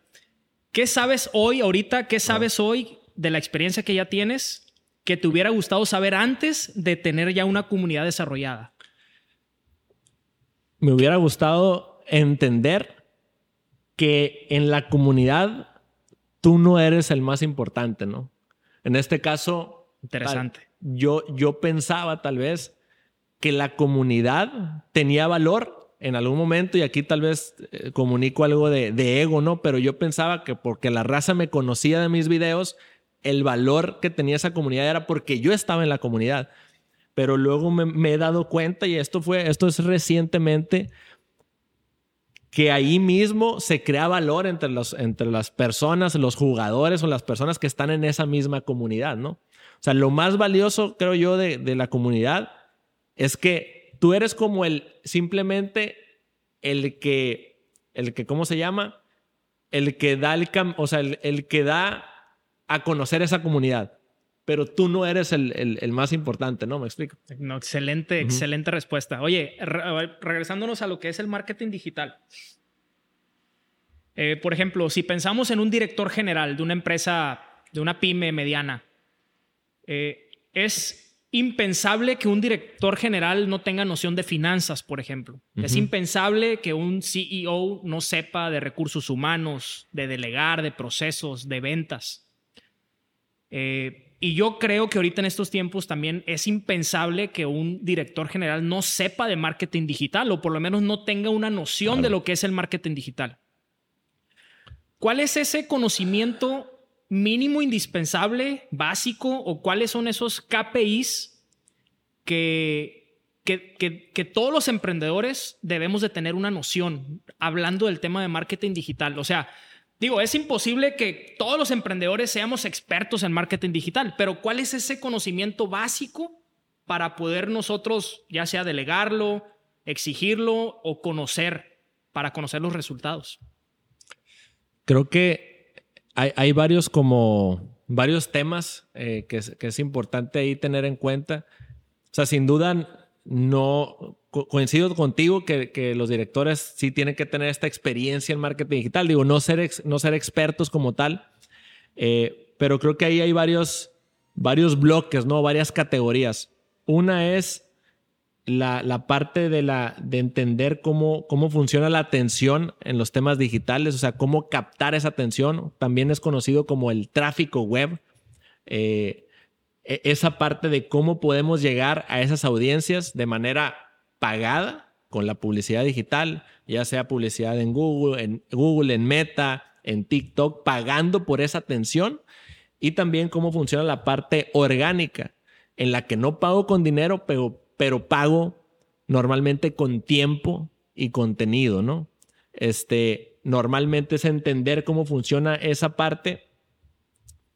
¿Qué sabes hoy, ahorita, qué sabes hoy de la experiencia que ya tienes que te hubiera gustado saber antes de tener ya una comunidad desarrollada? Me hubiera gustado entender que en la comunidad tú no eres el más importante, ¿no? En este caso, interesante. Yo, yo pensaba tal vez que la comunidad tenía valor en algún momento, y aquí tal vez eh, comunico algo de, ego, ¿no? Pero yo pensaba que porque la raza me conocía de mis videos, el valor que tenía esa comunidad era porque yo estaba en la comunidad. Pero luego me, he dado cuenta, y esto fue, esto es recientemente, que ahí mismo se crea valor entre, los, entre las personas, los jugadores o las personas que están en esa misma comunidad, ¿no? O sea, lo más valioso, creo yo, de, de la comunidad es que Tú eres como el, simplemente el que, el que, ¿cómo se llama? El que da el, o sea, el, que da a conocer esa comunidad. Pero tú no eres el, más importante, ¿no? Me explico. No, excelente, excelente respuesta. Oye, regresándonos a lo que es el marketing digital. Eh, por ejemplo, si pensamos en un director general de una empresa, de una pyme mediana, eh, es impensable que un director general no tenga noción de finanzas, por ejemplo. Es impensable que un CEO no sepa de recursos humanos, de delegar, de procesos, de ventas. Eh, y yo creo que ahorita en estos tiempos también es impensable que un director general no sepa de marketing digital o por lo menos no tenga una noción de lo que es el marketing digital. ¿Cuál es ese conocimiento mínimo indispensable, básico, o cuáles son esos KPIs que, que, todos los emprendedores debemos de tener una noción hablando del tema de marketing digital? O sea, digo, es imposible que todos los emprendedores seamos expertos en marketing digital, pero ¿cuál es ese conocimiento básico para poder nosotros ya sea delegarlo, exigirlo o conocer para conocer los resultados? Creo que hay, varios como varios temas eh, que, es, importante ahí tener en cuenta. O sea, sin duda, no coincido contigo que, los directores sí tienen que tener esta experiencia en marketing digital. Digo, no ser, no ser expertos como tal, eh, pero creo que ahí hay varios, varios bloques, ¿no? Varias categorías. Una es la, parte de, la, de entender cómo, cómo funciona la atención en los temas digitales, o sea, cómo captar esa atención. También es conocido como el tráfico web. Eh, e, esa parte de cómo podemos llegar a esas audiencias de manera pagada con la publicidad digital, ya sea publicidad en Google, en Google, en Meta, en TikTok, pagando por esa atención. Y también cómo funciona la parte orgánica, en la que no pago con dinero, pero pero pago normalmente con tiempo y contenido, ¿no? Este, normalmente es entender cómo funciona esa parte,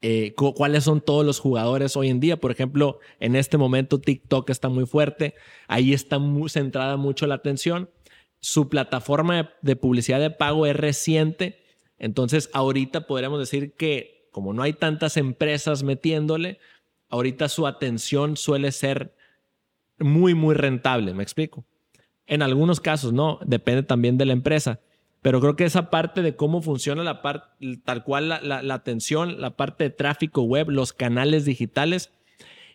eh, cuáles son todos los jugadores hoy en día. Por ejemplo, en este momento TikTok está muy fuerte, ahí está muy centrada mucho la atención. Su plataforma de publicidad de pago es reciente, entonces ahorita podríamos decir que como no hay tantas empresas metiéndole, ahorita su atención suele ser muy, muy rentable, me explico. En algunos casos, no, depende también de la empresa. Pero creo que esa parte de cómo funciona la parte, tal cual la, atención, la parte de tráfico web, los canales digitales.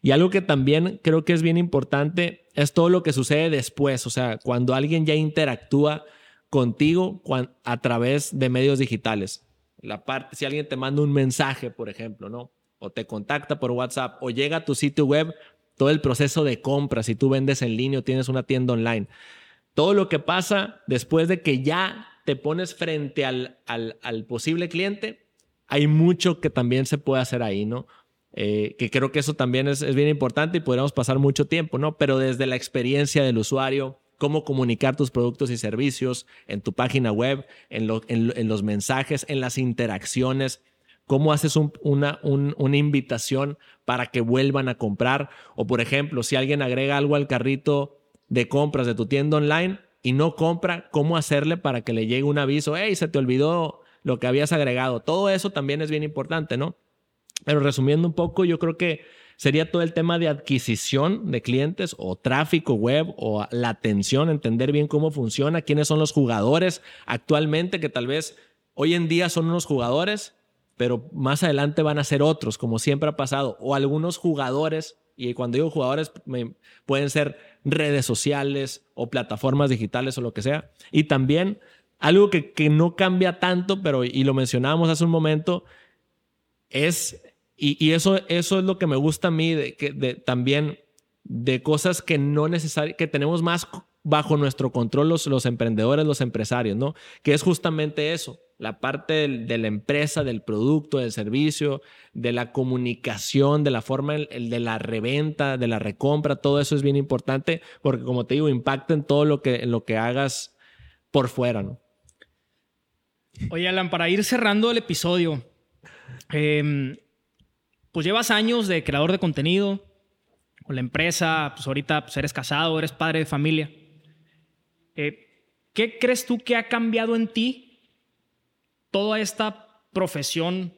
Y algo que también creo que es bien importante es todo lo que sucede después. O sea, cuando alguien ya interactúa contigo a través de medios digitales. La parte, si alguien te manda un mensaje, por ejemplo, ¿no? O te contacta por WhatsApp o llega a tu sitio web, todo el proceso de compra, si tú vendes en línea o tienes una tienda online. Todo lo que pasa después de que ya te pones frente al, posible cliente, hay mucho que también se puede hacer ahí, ¿no? Eh, que creo que eso también es, bien importante y podríamos pasar mucho tiempo, ¿no? Pero desde la experiencia del usuario, cómo comunicar tus productos y servicios en tu página web, en, en, los mensajes, en las interacciones, cómo haces una, una invitación para que vuelvan a comprar. O por ejemplo, si alguien agrega algo al carrito de compras de tu tienda online y no compra, cómo hacerle para que le llegue un aviso, hey, se te olvidó lo que habías agregado. Todo eso también es bien importante, ¿no? Pero resumiendo un poco, yo creo que sería todo el tema de adquisición de clientes o tráfico web o la atención, entender bien cómo funciona, quiénes son los jugadores actualmente que tal vez hoy en día son unos jugadores, pero más adelante van a ser otros, como siempre ha pasado, o algunos jugadores, y cuando digo jugadores pueden ser redes sociales o plataformas digitales o lo que sea, y también algo que, que no cambia tanto, pero y lo mencionábamos hace un momento, es y, eso, eso es lo que me gusta a mí de, que, de, también de cosas que no necesariamente, que tenemos más bajo nuestro control los, emprendedores, los empresarios, ¿no? Que es justamente eso, la parte de la empresa, del producto, del servicio, de la comunicación, de la forma de la reventa, de la recompra, todo eso es bien importante porque como te digo, impacta en todo lo que, lo que hagas por fuera, ¿no? Oye, Alan, para ir cerrando el episodio, eh, pues llevas años de creador de contenido con la empresa, pues ahorita pues eres casado, eres padre de familia. Eh, ¿Qué crees tú que ha cambiado en ti toda esta profesión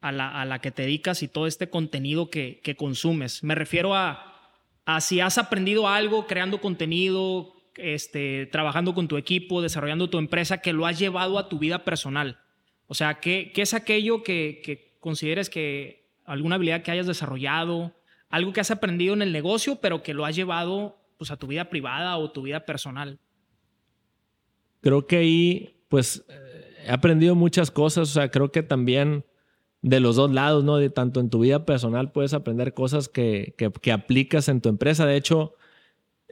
a la, que te dedicas y todo este contenido que, consumes? Me refiero a, a, si has aprendido algo creando contenido, este, trabajando con tu equipo, desarrollando tu empresa, que lo has llevado a tu vida personal. O sea, ¿qué, qué es aquello que, que consideres que alguna habilidad que hayas desarrollado, algo que has aprendido en el negocio, pero que lo has llevado pues, a tu vida privada o tu vida personal. Creo que ahí, pues, he aprendido muchas cosas. O sea, creo que también de los dos lados, ¿no? De tanto en tu vida personal puedes aprender cosas que, que aplicas en tu empresa. De hecho,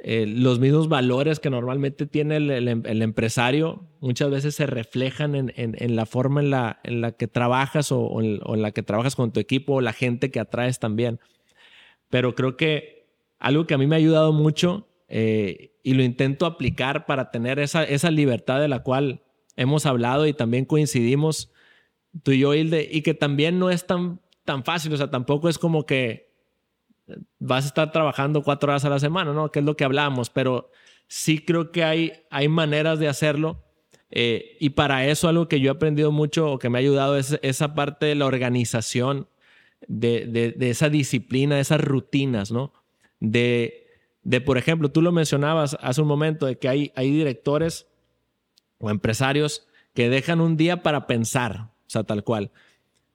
eh, los mismos valores que normalmente tiene el, em, empresario muchas veces se reflejan en, la forma en la, en la que trabajas o, en, la que trabajas con tu equipo o la gente que atraes también. Pero creo que algo que a mí me ha ayudado mucho eh, y lo intento aplicar para tener esa, esa libertad de la cual hemos hablado y también coincidimos tú y yo, Hilde, y que también no es tan, tan fácil, o sea, tampoco es como que vas a estar trabajando cuatro horas a la semana, ¿no? Que es lo que hablamos, pero sí creo que hay, hay maneras de hacerlo. Eh, y para eso algo que yo he aprendido mucho o que me ha ayudado es esa parte de la organización, de, de, esa disciplina, de esas rutinas, ¿no? De, de, por ejemplo, tú lo mencionabas hace un momento, de que hay, hay directores o empresarios que dejan un día para pensar, o sea, tal cual.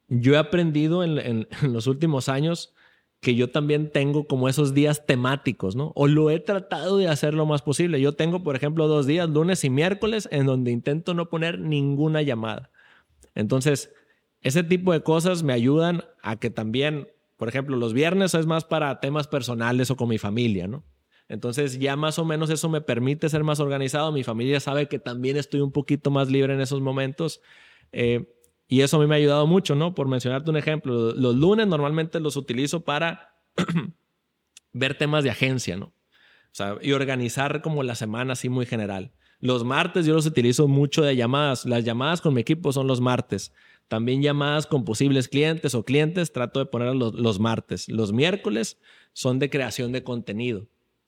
Yo he aprendido en, en los últimos años que yo también tengo como esos días temáticos, ¿no? O lo he tratado de hacer lo más posible. Yo tengo, por ejemplo, dos días, lunes y miércoles, en donde intento no poner ninguna llamada. Entonces, ese tipo de cosas me ayudan a que también, por ejemplo, los viernes es más para temas personales o con mi familia, ¿no? Entonces ya más o menos eso me permite ser más organizado. Mi familia sabe que también estoy un poquito más libre en esos momentos. Eh, y eso a mí me ha ayudado mucho, ¿no? Por mencionarte un ejemplo, los lunes normalmente los utilizo para ver temas de agencia, ¿no? O sea, y organizar como la semana así muy general. Los martes yo los utilizo mucho de llamadas. Las llamadas con mi equipo son los martes. También llamadas con posibles clientes o clientes trato de poner los, los martes. Los miércoles son de creación de contenido.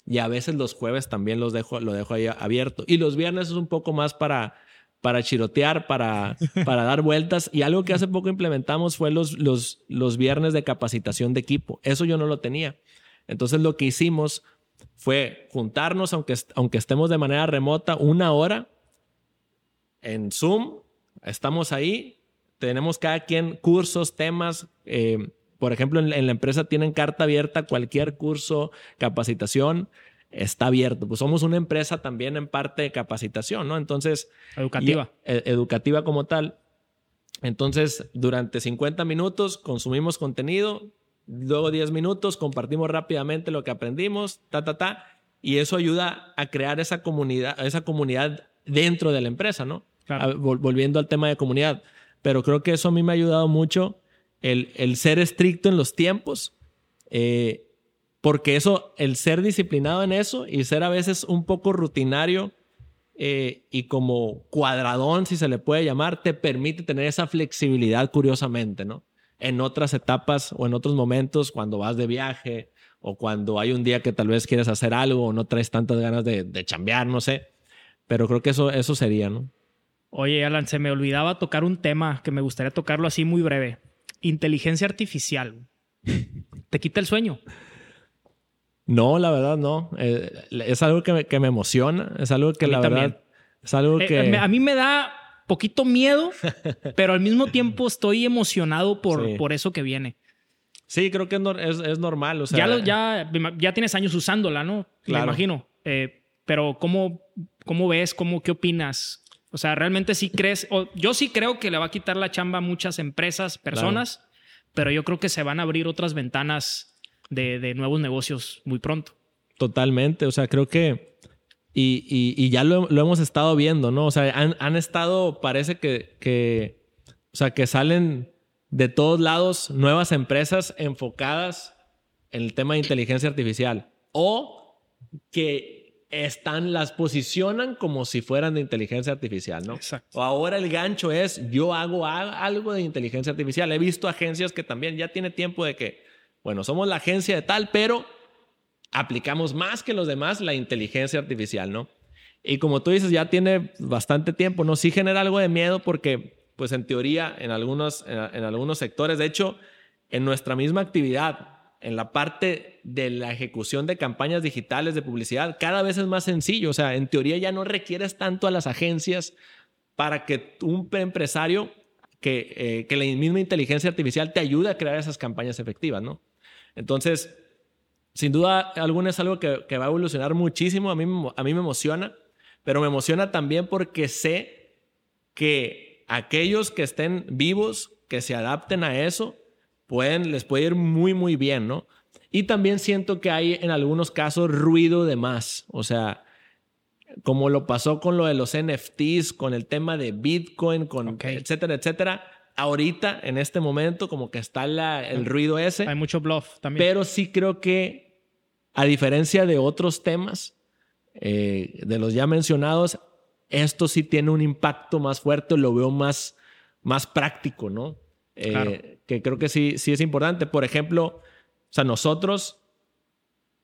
Y a veces los jueves también los dejo, lo dejo ahí abierto. Y los viernes es un poco más para para chirotear, para, para dar vueltas. Y algo que hace poco implementamos fue los, los, los viernes de capacitación de equipo. Eso yo no lo tenía. Entonces lo que hicimos fue juntarnos, aunque, aunque estemos de manera remota, una hora en Zoom, estamos ahí, tenemos cada quien cursos, temas. Eh, por ejemplo, en, la empresa tienen carta abierta, cualquier curso, capacitación está abierto. Pues somos una empresa también en parte de capacitación, ¿no? Entonces... Educativa. E, educativa como tal. Entonces, durante 50 minutos consumimos contenido, luego 10 minutos compartimos rápidamente lo que aprendimos, ta, ta, ta, y eso ayuda a crear esa comunidad, esa comunidad dentro de la empresa, ¿no? volviendo al tema de comunidad. Pero creo que eso a mí me ha ayudado mucho el, el ser estricto en los tiempos, eh, porque eso, el ser disciplinado en eso y ser a veces un poco rutinario eh, y como cuadradón, si se le puede llamar, te permite tener esa flexibilidad curiosamente, ¿no? En otras etapas o en otros momentos, cuando vas de viaje o cuando hay un día que tal vez quieres hacer algo o no traes tantas ganas de, de chambear, no sé. Pero creo que eso, eso sería, ¿no? Oye, Alan, se me olvidaba tocar un tema que me gustaría tocarlo así muy breve. Inteligencia artificial. ¿Te quita el sueño? No, la verdad no. Eh, es algo que me, emociona. Es algo que la verdad... Es algo eh, que... a mí me da poquito miedo, pero al mismo tiempo estoy emocionado por, por eso que viene. Sí, creo que es, normal. ya, ya, ya, tienes años usándola, ¿no? Me imagino. Eh, pero ¿cómo, ¿cómo ves? ¿Cómo, ¿Qué opinas? O sea, realmente sí crees, yo sí creo que le va a quitar la chamba a muchas empresas, personas, pero yo creo que se van a abrir otras ventanas de, nuevos negocios muy pronto. Totalmente, o sea, creo que, y, ya lo, hemos estado viendo, ¿no? O sea, han, estado, parece que, que, o sea, que salen de todos lados nuevas empresas enfocadas en el tema de inteligencia artificial o que están, las posicionan como si fueran de inteligencia artificial, ¿no? Exacto. ahora el gancho es, yo hago algo de inteligencia artificial. He visto agencias que también ya tiene tiempo de que, bueno, somos la agencia de tal, pero aplicamos más que los demás la inteligencia artificial, ¿no? Y como tú dices, ya tiene bastante tiempo, ¿no? Sí genera algo de miedo porque, pues en teoría, en algunos, en algunos sectores, de hecho, en nuestra misma actividad, en la parte de la ejecución de campañas digitales de publicidad, cada vez es más sencillo. O sea, en teoría ya no requieres tanto a las agencias para que un empresario, que, eh, que la misma inteligencia artificial te ayude a crear esas campañas efectivas, ¿no? Entonces, sin duda alguna es algo que, va a evolucionar muchísimo. A mí, a mí me emociona, pero me emociona también porque sé que aquellos que estén vivos, que se adapten a eso, pueden, les puede ir muy, muy bien, ¿no? Y también siento que hay en algunos casos ruido de más, o sea, como lo pasó con lo de los NFTs, con el tema de Bitcoin, con etcétera, etcétera. Ahorita, en este momento, como que está el ruido ese. Hay mucho bluff también. Pero sí creo que, a diferencia de otros temas, eh, de los ya mencionados, esto sí tiene un impacto más fuerte, lo veo más, más práctico, ¿no? Eh, que creo que sí, sí es importante. Por ejemplo, o sea, nosotros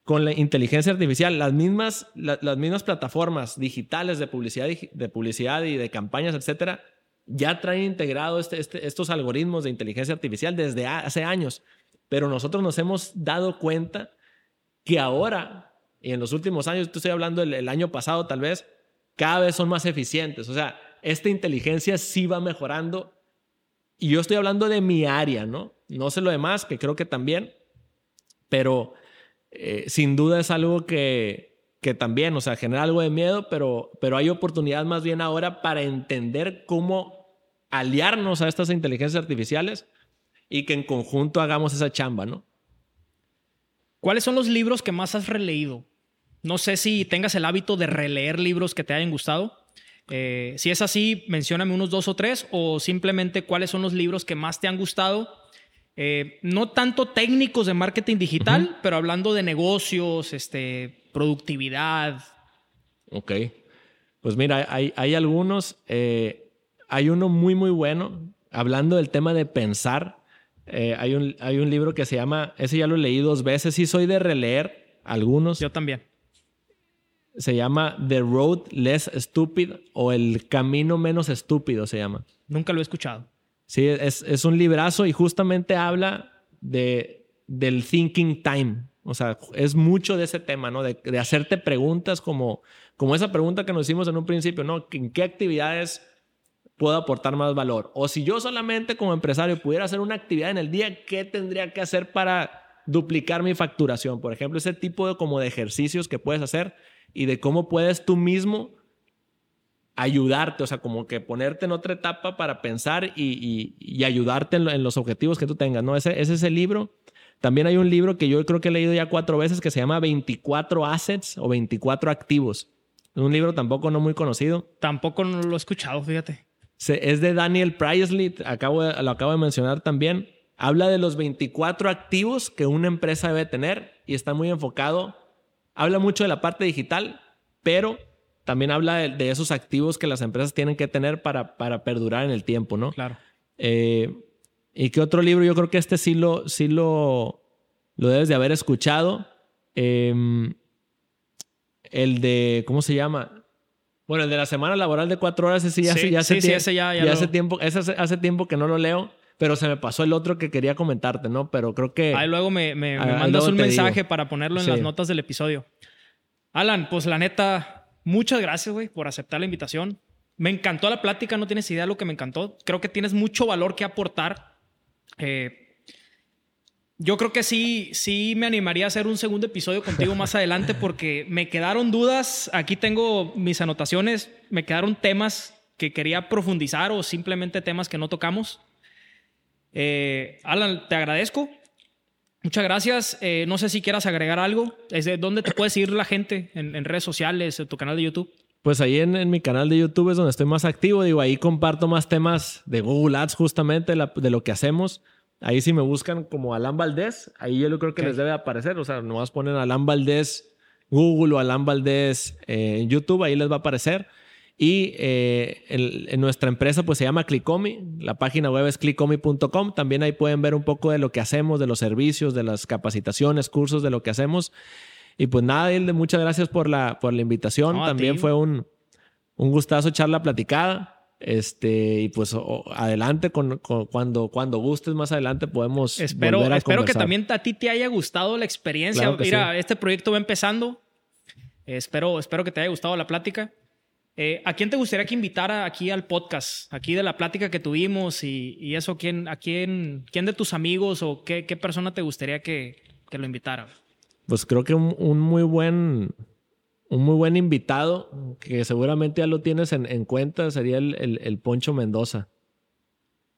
con la inteligencia artificial, las mismas, las mismas plataformas digitales de publicidad, de publicidad y de campañas, etcétera, ya traen integrado este, este, estos algoritmos de inteligencia artificial desde hace años. Pero nosotros nos hemos dado cuenta que ahora, y en los últimos años, estoy hablando del año pasado tal vez, cada vez son más eficientes. O sea, esta inteligencia sí va mejorando y yo estoy hablando de mi área, ¿no? No sé lo demás, que creo que también, pero eh, sin duda es algo que, que también, o sea, genera algo de miedo, pero, pero hay oportunidad más bien ahora para entender cómo aliarnos a estas inteligencias artificiales y que en conjunto hagamos esa chamba, ¿no? ¿Cuáles son los libros que más has releído? No sé si tengas el hábito de releer libros que te hayan gustado. Eh, si es así, mencióname unos dos o tres o simplemente cuáles son los libros que más te han gustado. Eh, no tanto técnicos de marketing digital, pero hablando de negocios, este, productividad. Ok. Pues mira, hay, hay algunos. Eh, hay uno muy, muy bueno. Hablando del tema de pensar, hay, un, hay un libro que se llama, ese ya lo leí dos veces y soy de releer algunos. Yo también se llama The Road Less Stupid o El Camino Menos Estúpido se llama. Nunca lo he escuchado. Sí, es, un librazo y justamente habla de, del thinking time. O sea, es mucho de ese tema, ¿no? De, hacerte preguntas como, como esa pregunta que nos hicimos en un principio, ¿no? ¿En qué actividades puedo aportar más valor? O si yo solamente como empresario pudiera hacer una actividad en el día, ¿qué tendría que hacer para duplicar mi facturación? Por ejemplo, ese tipo de como de ejercicios que puedes hacer y de cómo puedes tú mismo ayudarte, o sea, como que ponerte en otra etapa para pensar y, ayudarte en, los objetivos que tú tengas, ¿no? Ese, ese es el libro. También hay un libro que yo creo que he leído ya cuatro veces que se llama 24 Assets o 24 Activos. Es un libro tampoco no muy conocido. Tampoco no lo he escuchado, fíjate. es de Daniel Priestley, acabo lo acabo de mencionar también. Habla de los 24 activos que una empresa debe tener y está muy enfocado. Habla mucho de la parte digital, pero también habla de, esos activos que las empresas tienen que tener para, para perdurar en el tiempo, ¿no? Claro. Eh, ¿Y qué otro libro? Yo creo que este sí lo, sí lo, lo debes de haber escuchado. Em, el de, ¿cómo se llama? Bueno, el de la semana laboral de cuatro horas, ese ya, sí, ya, hace, ese ya, hace tiempo, ese hace, tiempo que no lo leo, pero se me pasó el otro que quería comentarte, ¿no? Pero creo que... Ahí luego me, me, mandas un mensaje para ponerlo en las notas del episodio. Alan, pues la neta, Muchas gracias, güey, por aceptar la invitación. Me encantó la plática, no tienes idea de lo que me encantó. Creo que tienes mucho valor que aportar. Eh, yo creo que sí, sí me animaría a hacer un segundo episodio contigo más adelante porque me quedaron dudas. Aquí tengo mis anotaciones. Me quedaron temas que quería profundizar o simplemente temas que no tocamos. Eh, Alan, te agradezco. Muchas gracias. Eh, no sé si quieras agregar algo. ¿Desde dónde te puede seguir la gente? ¿En, redes sociales? ¿En tu canal de YouTube? Pues ahí en, mi canal de YouTube es donde estoy más activo. Digo, ahí comparto más temas de Google Ads justamente de lo que hacemos. Ahí si me buscan como Alan Valdés, ahí yo creo que les debe aparecer. O sea, nomás ponen Alan Valdés Google o Alan Valdés eh, en YouTube, ahí les va a aparecer. Y eh, en, nuestra empresa pues se llama Clicomi, la página web es clicomi.com, también ahí pueden ver un poco de lo que hacemos, de los servicios, de las capacitaciones, cursos, de lo que hacemos. Y pues nada, Hilde, muchas gracias por la, por la invitación, también fue un, un gustazo echar la platicada. Este, y pues adelante con, cuando, cuando gustes más adelante podemos. Espero, espero que también a ti te haya gustado la experiencia. Mira, este proyecto va empezando. espero, espero que te haya gustado la plática. Eh, ¿A quién te gustaría que invitara aquí al podcast? Aquí de la plática que tuvimos y, eso, ¿quién, ¿a quién, quién de tus amigos o qué, persona te gustaría que, lo invitara? Pues creo que un, muy buen un muy buen invitado, que seguramente ya lo tienes en, cuenta, sería el, Poncho Mendoza.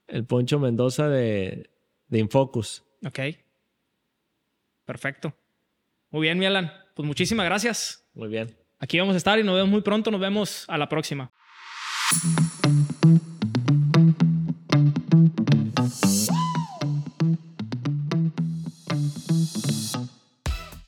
El Poncho Mendoza de, de Infocus. Ok. Perfecto. Muy bien, mi Alan. Pues muchísimas gracias. Muy bien. Aquí vamos a estar y nos vemos muy pronto. Nos vemos a la próxima.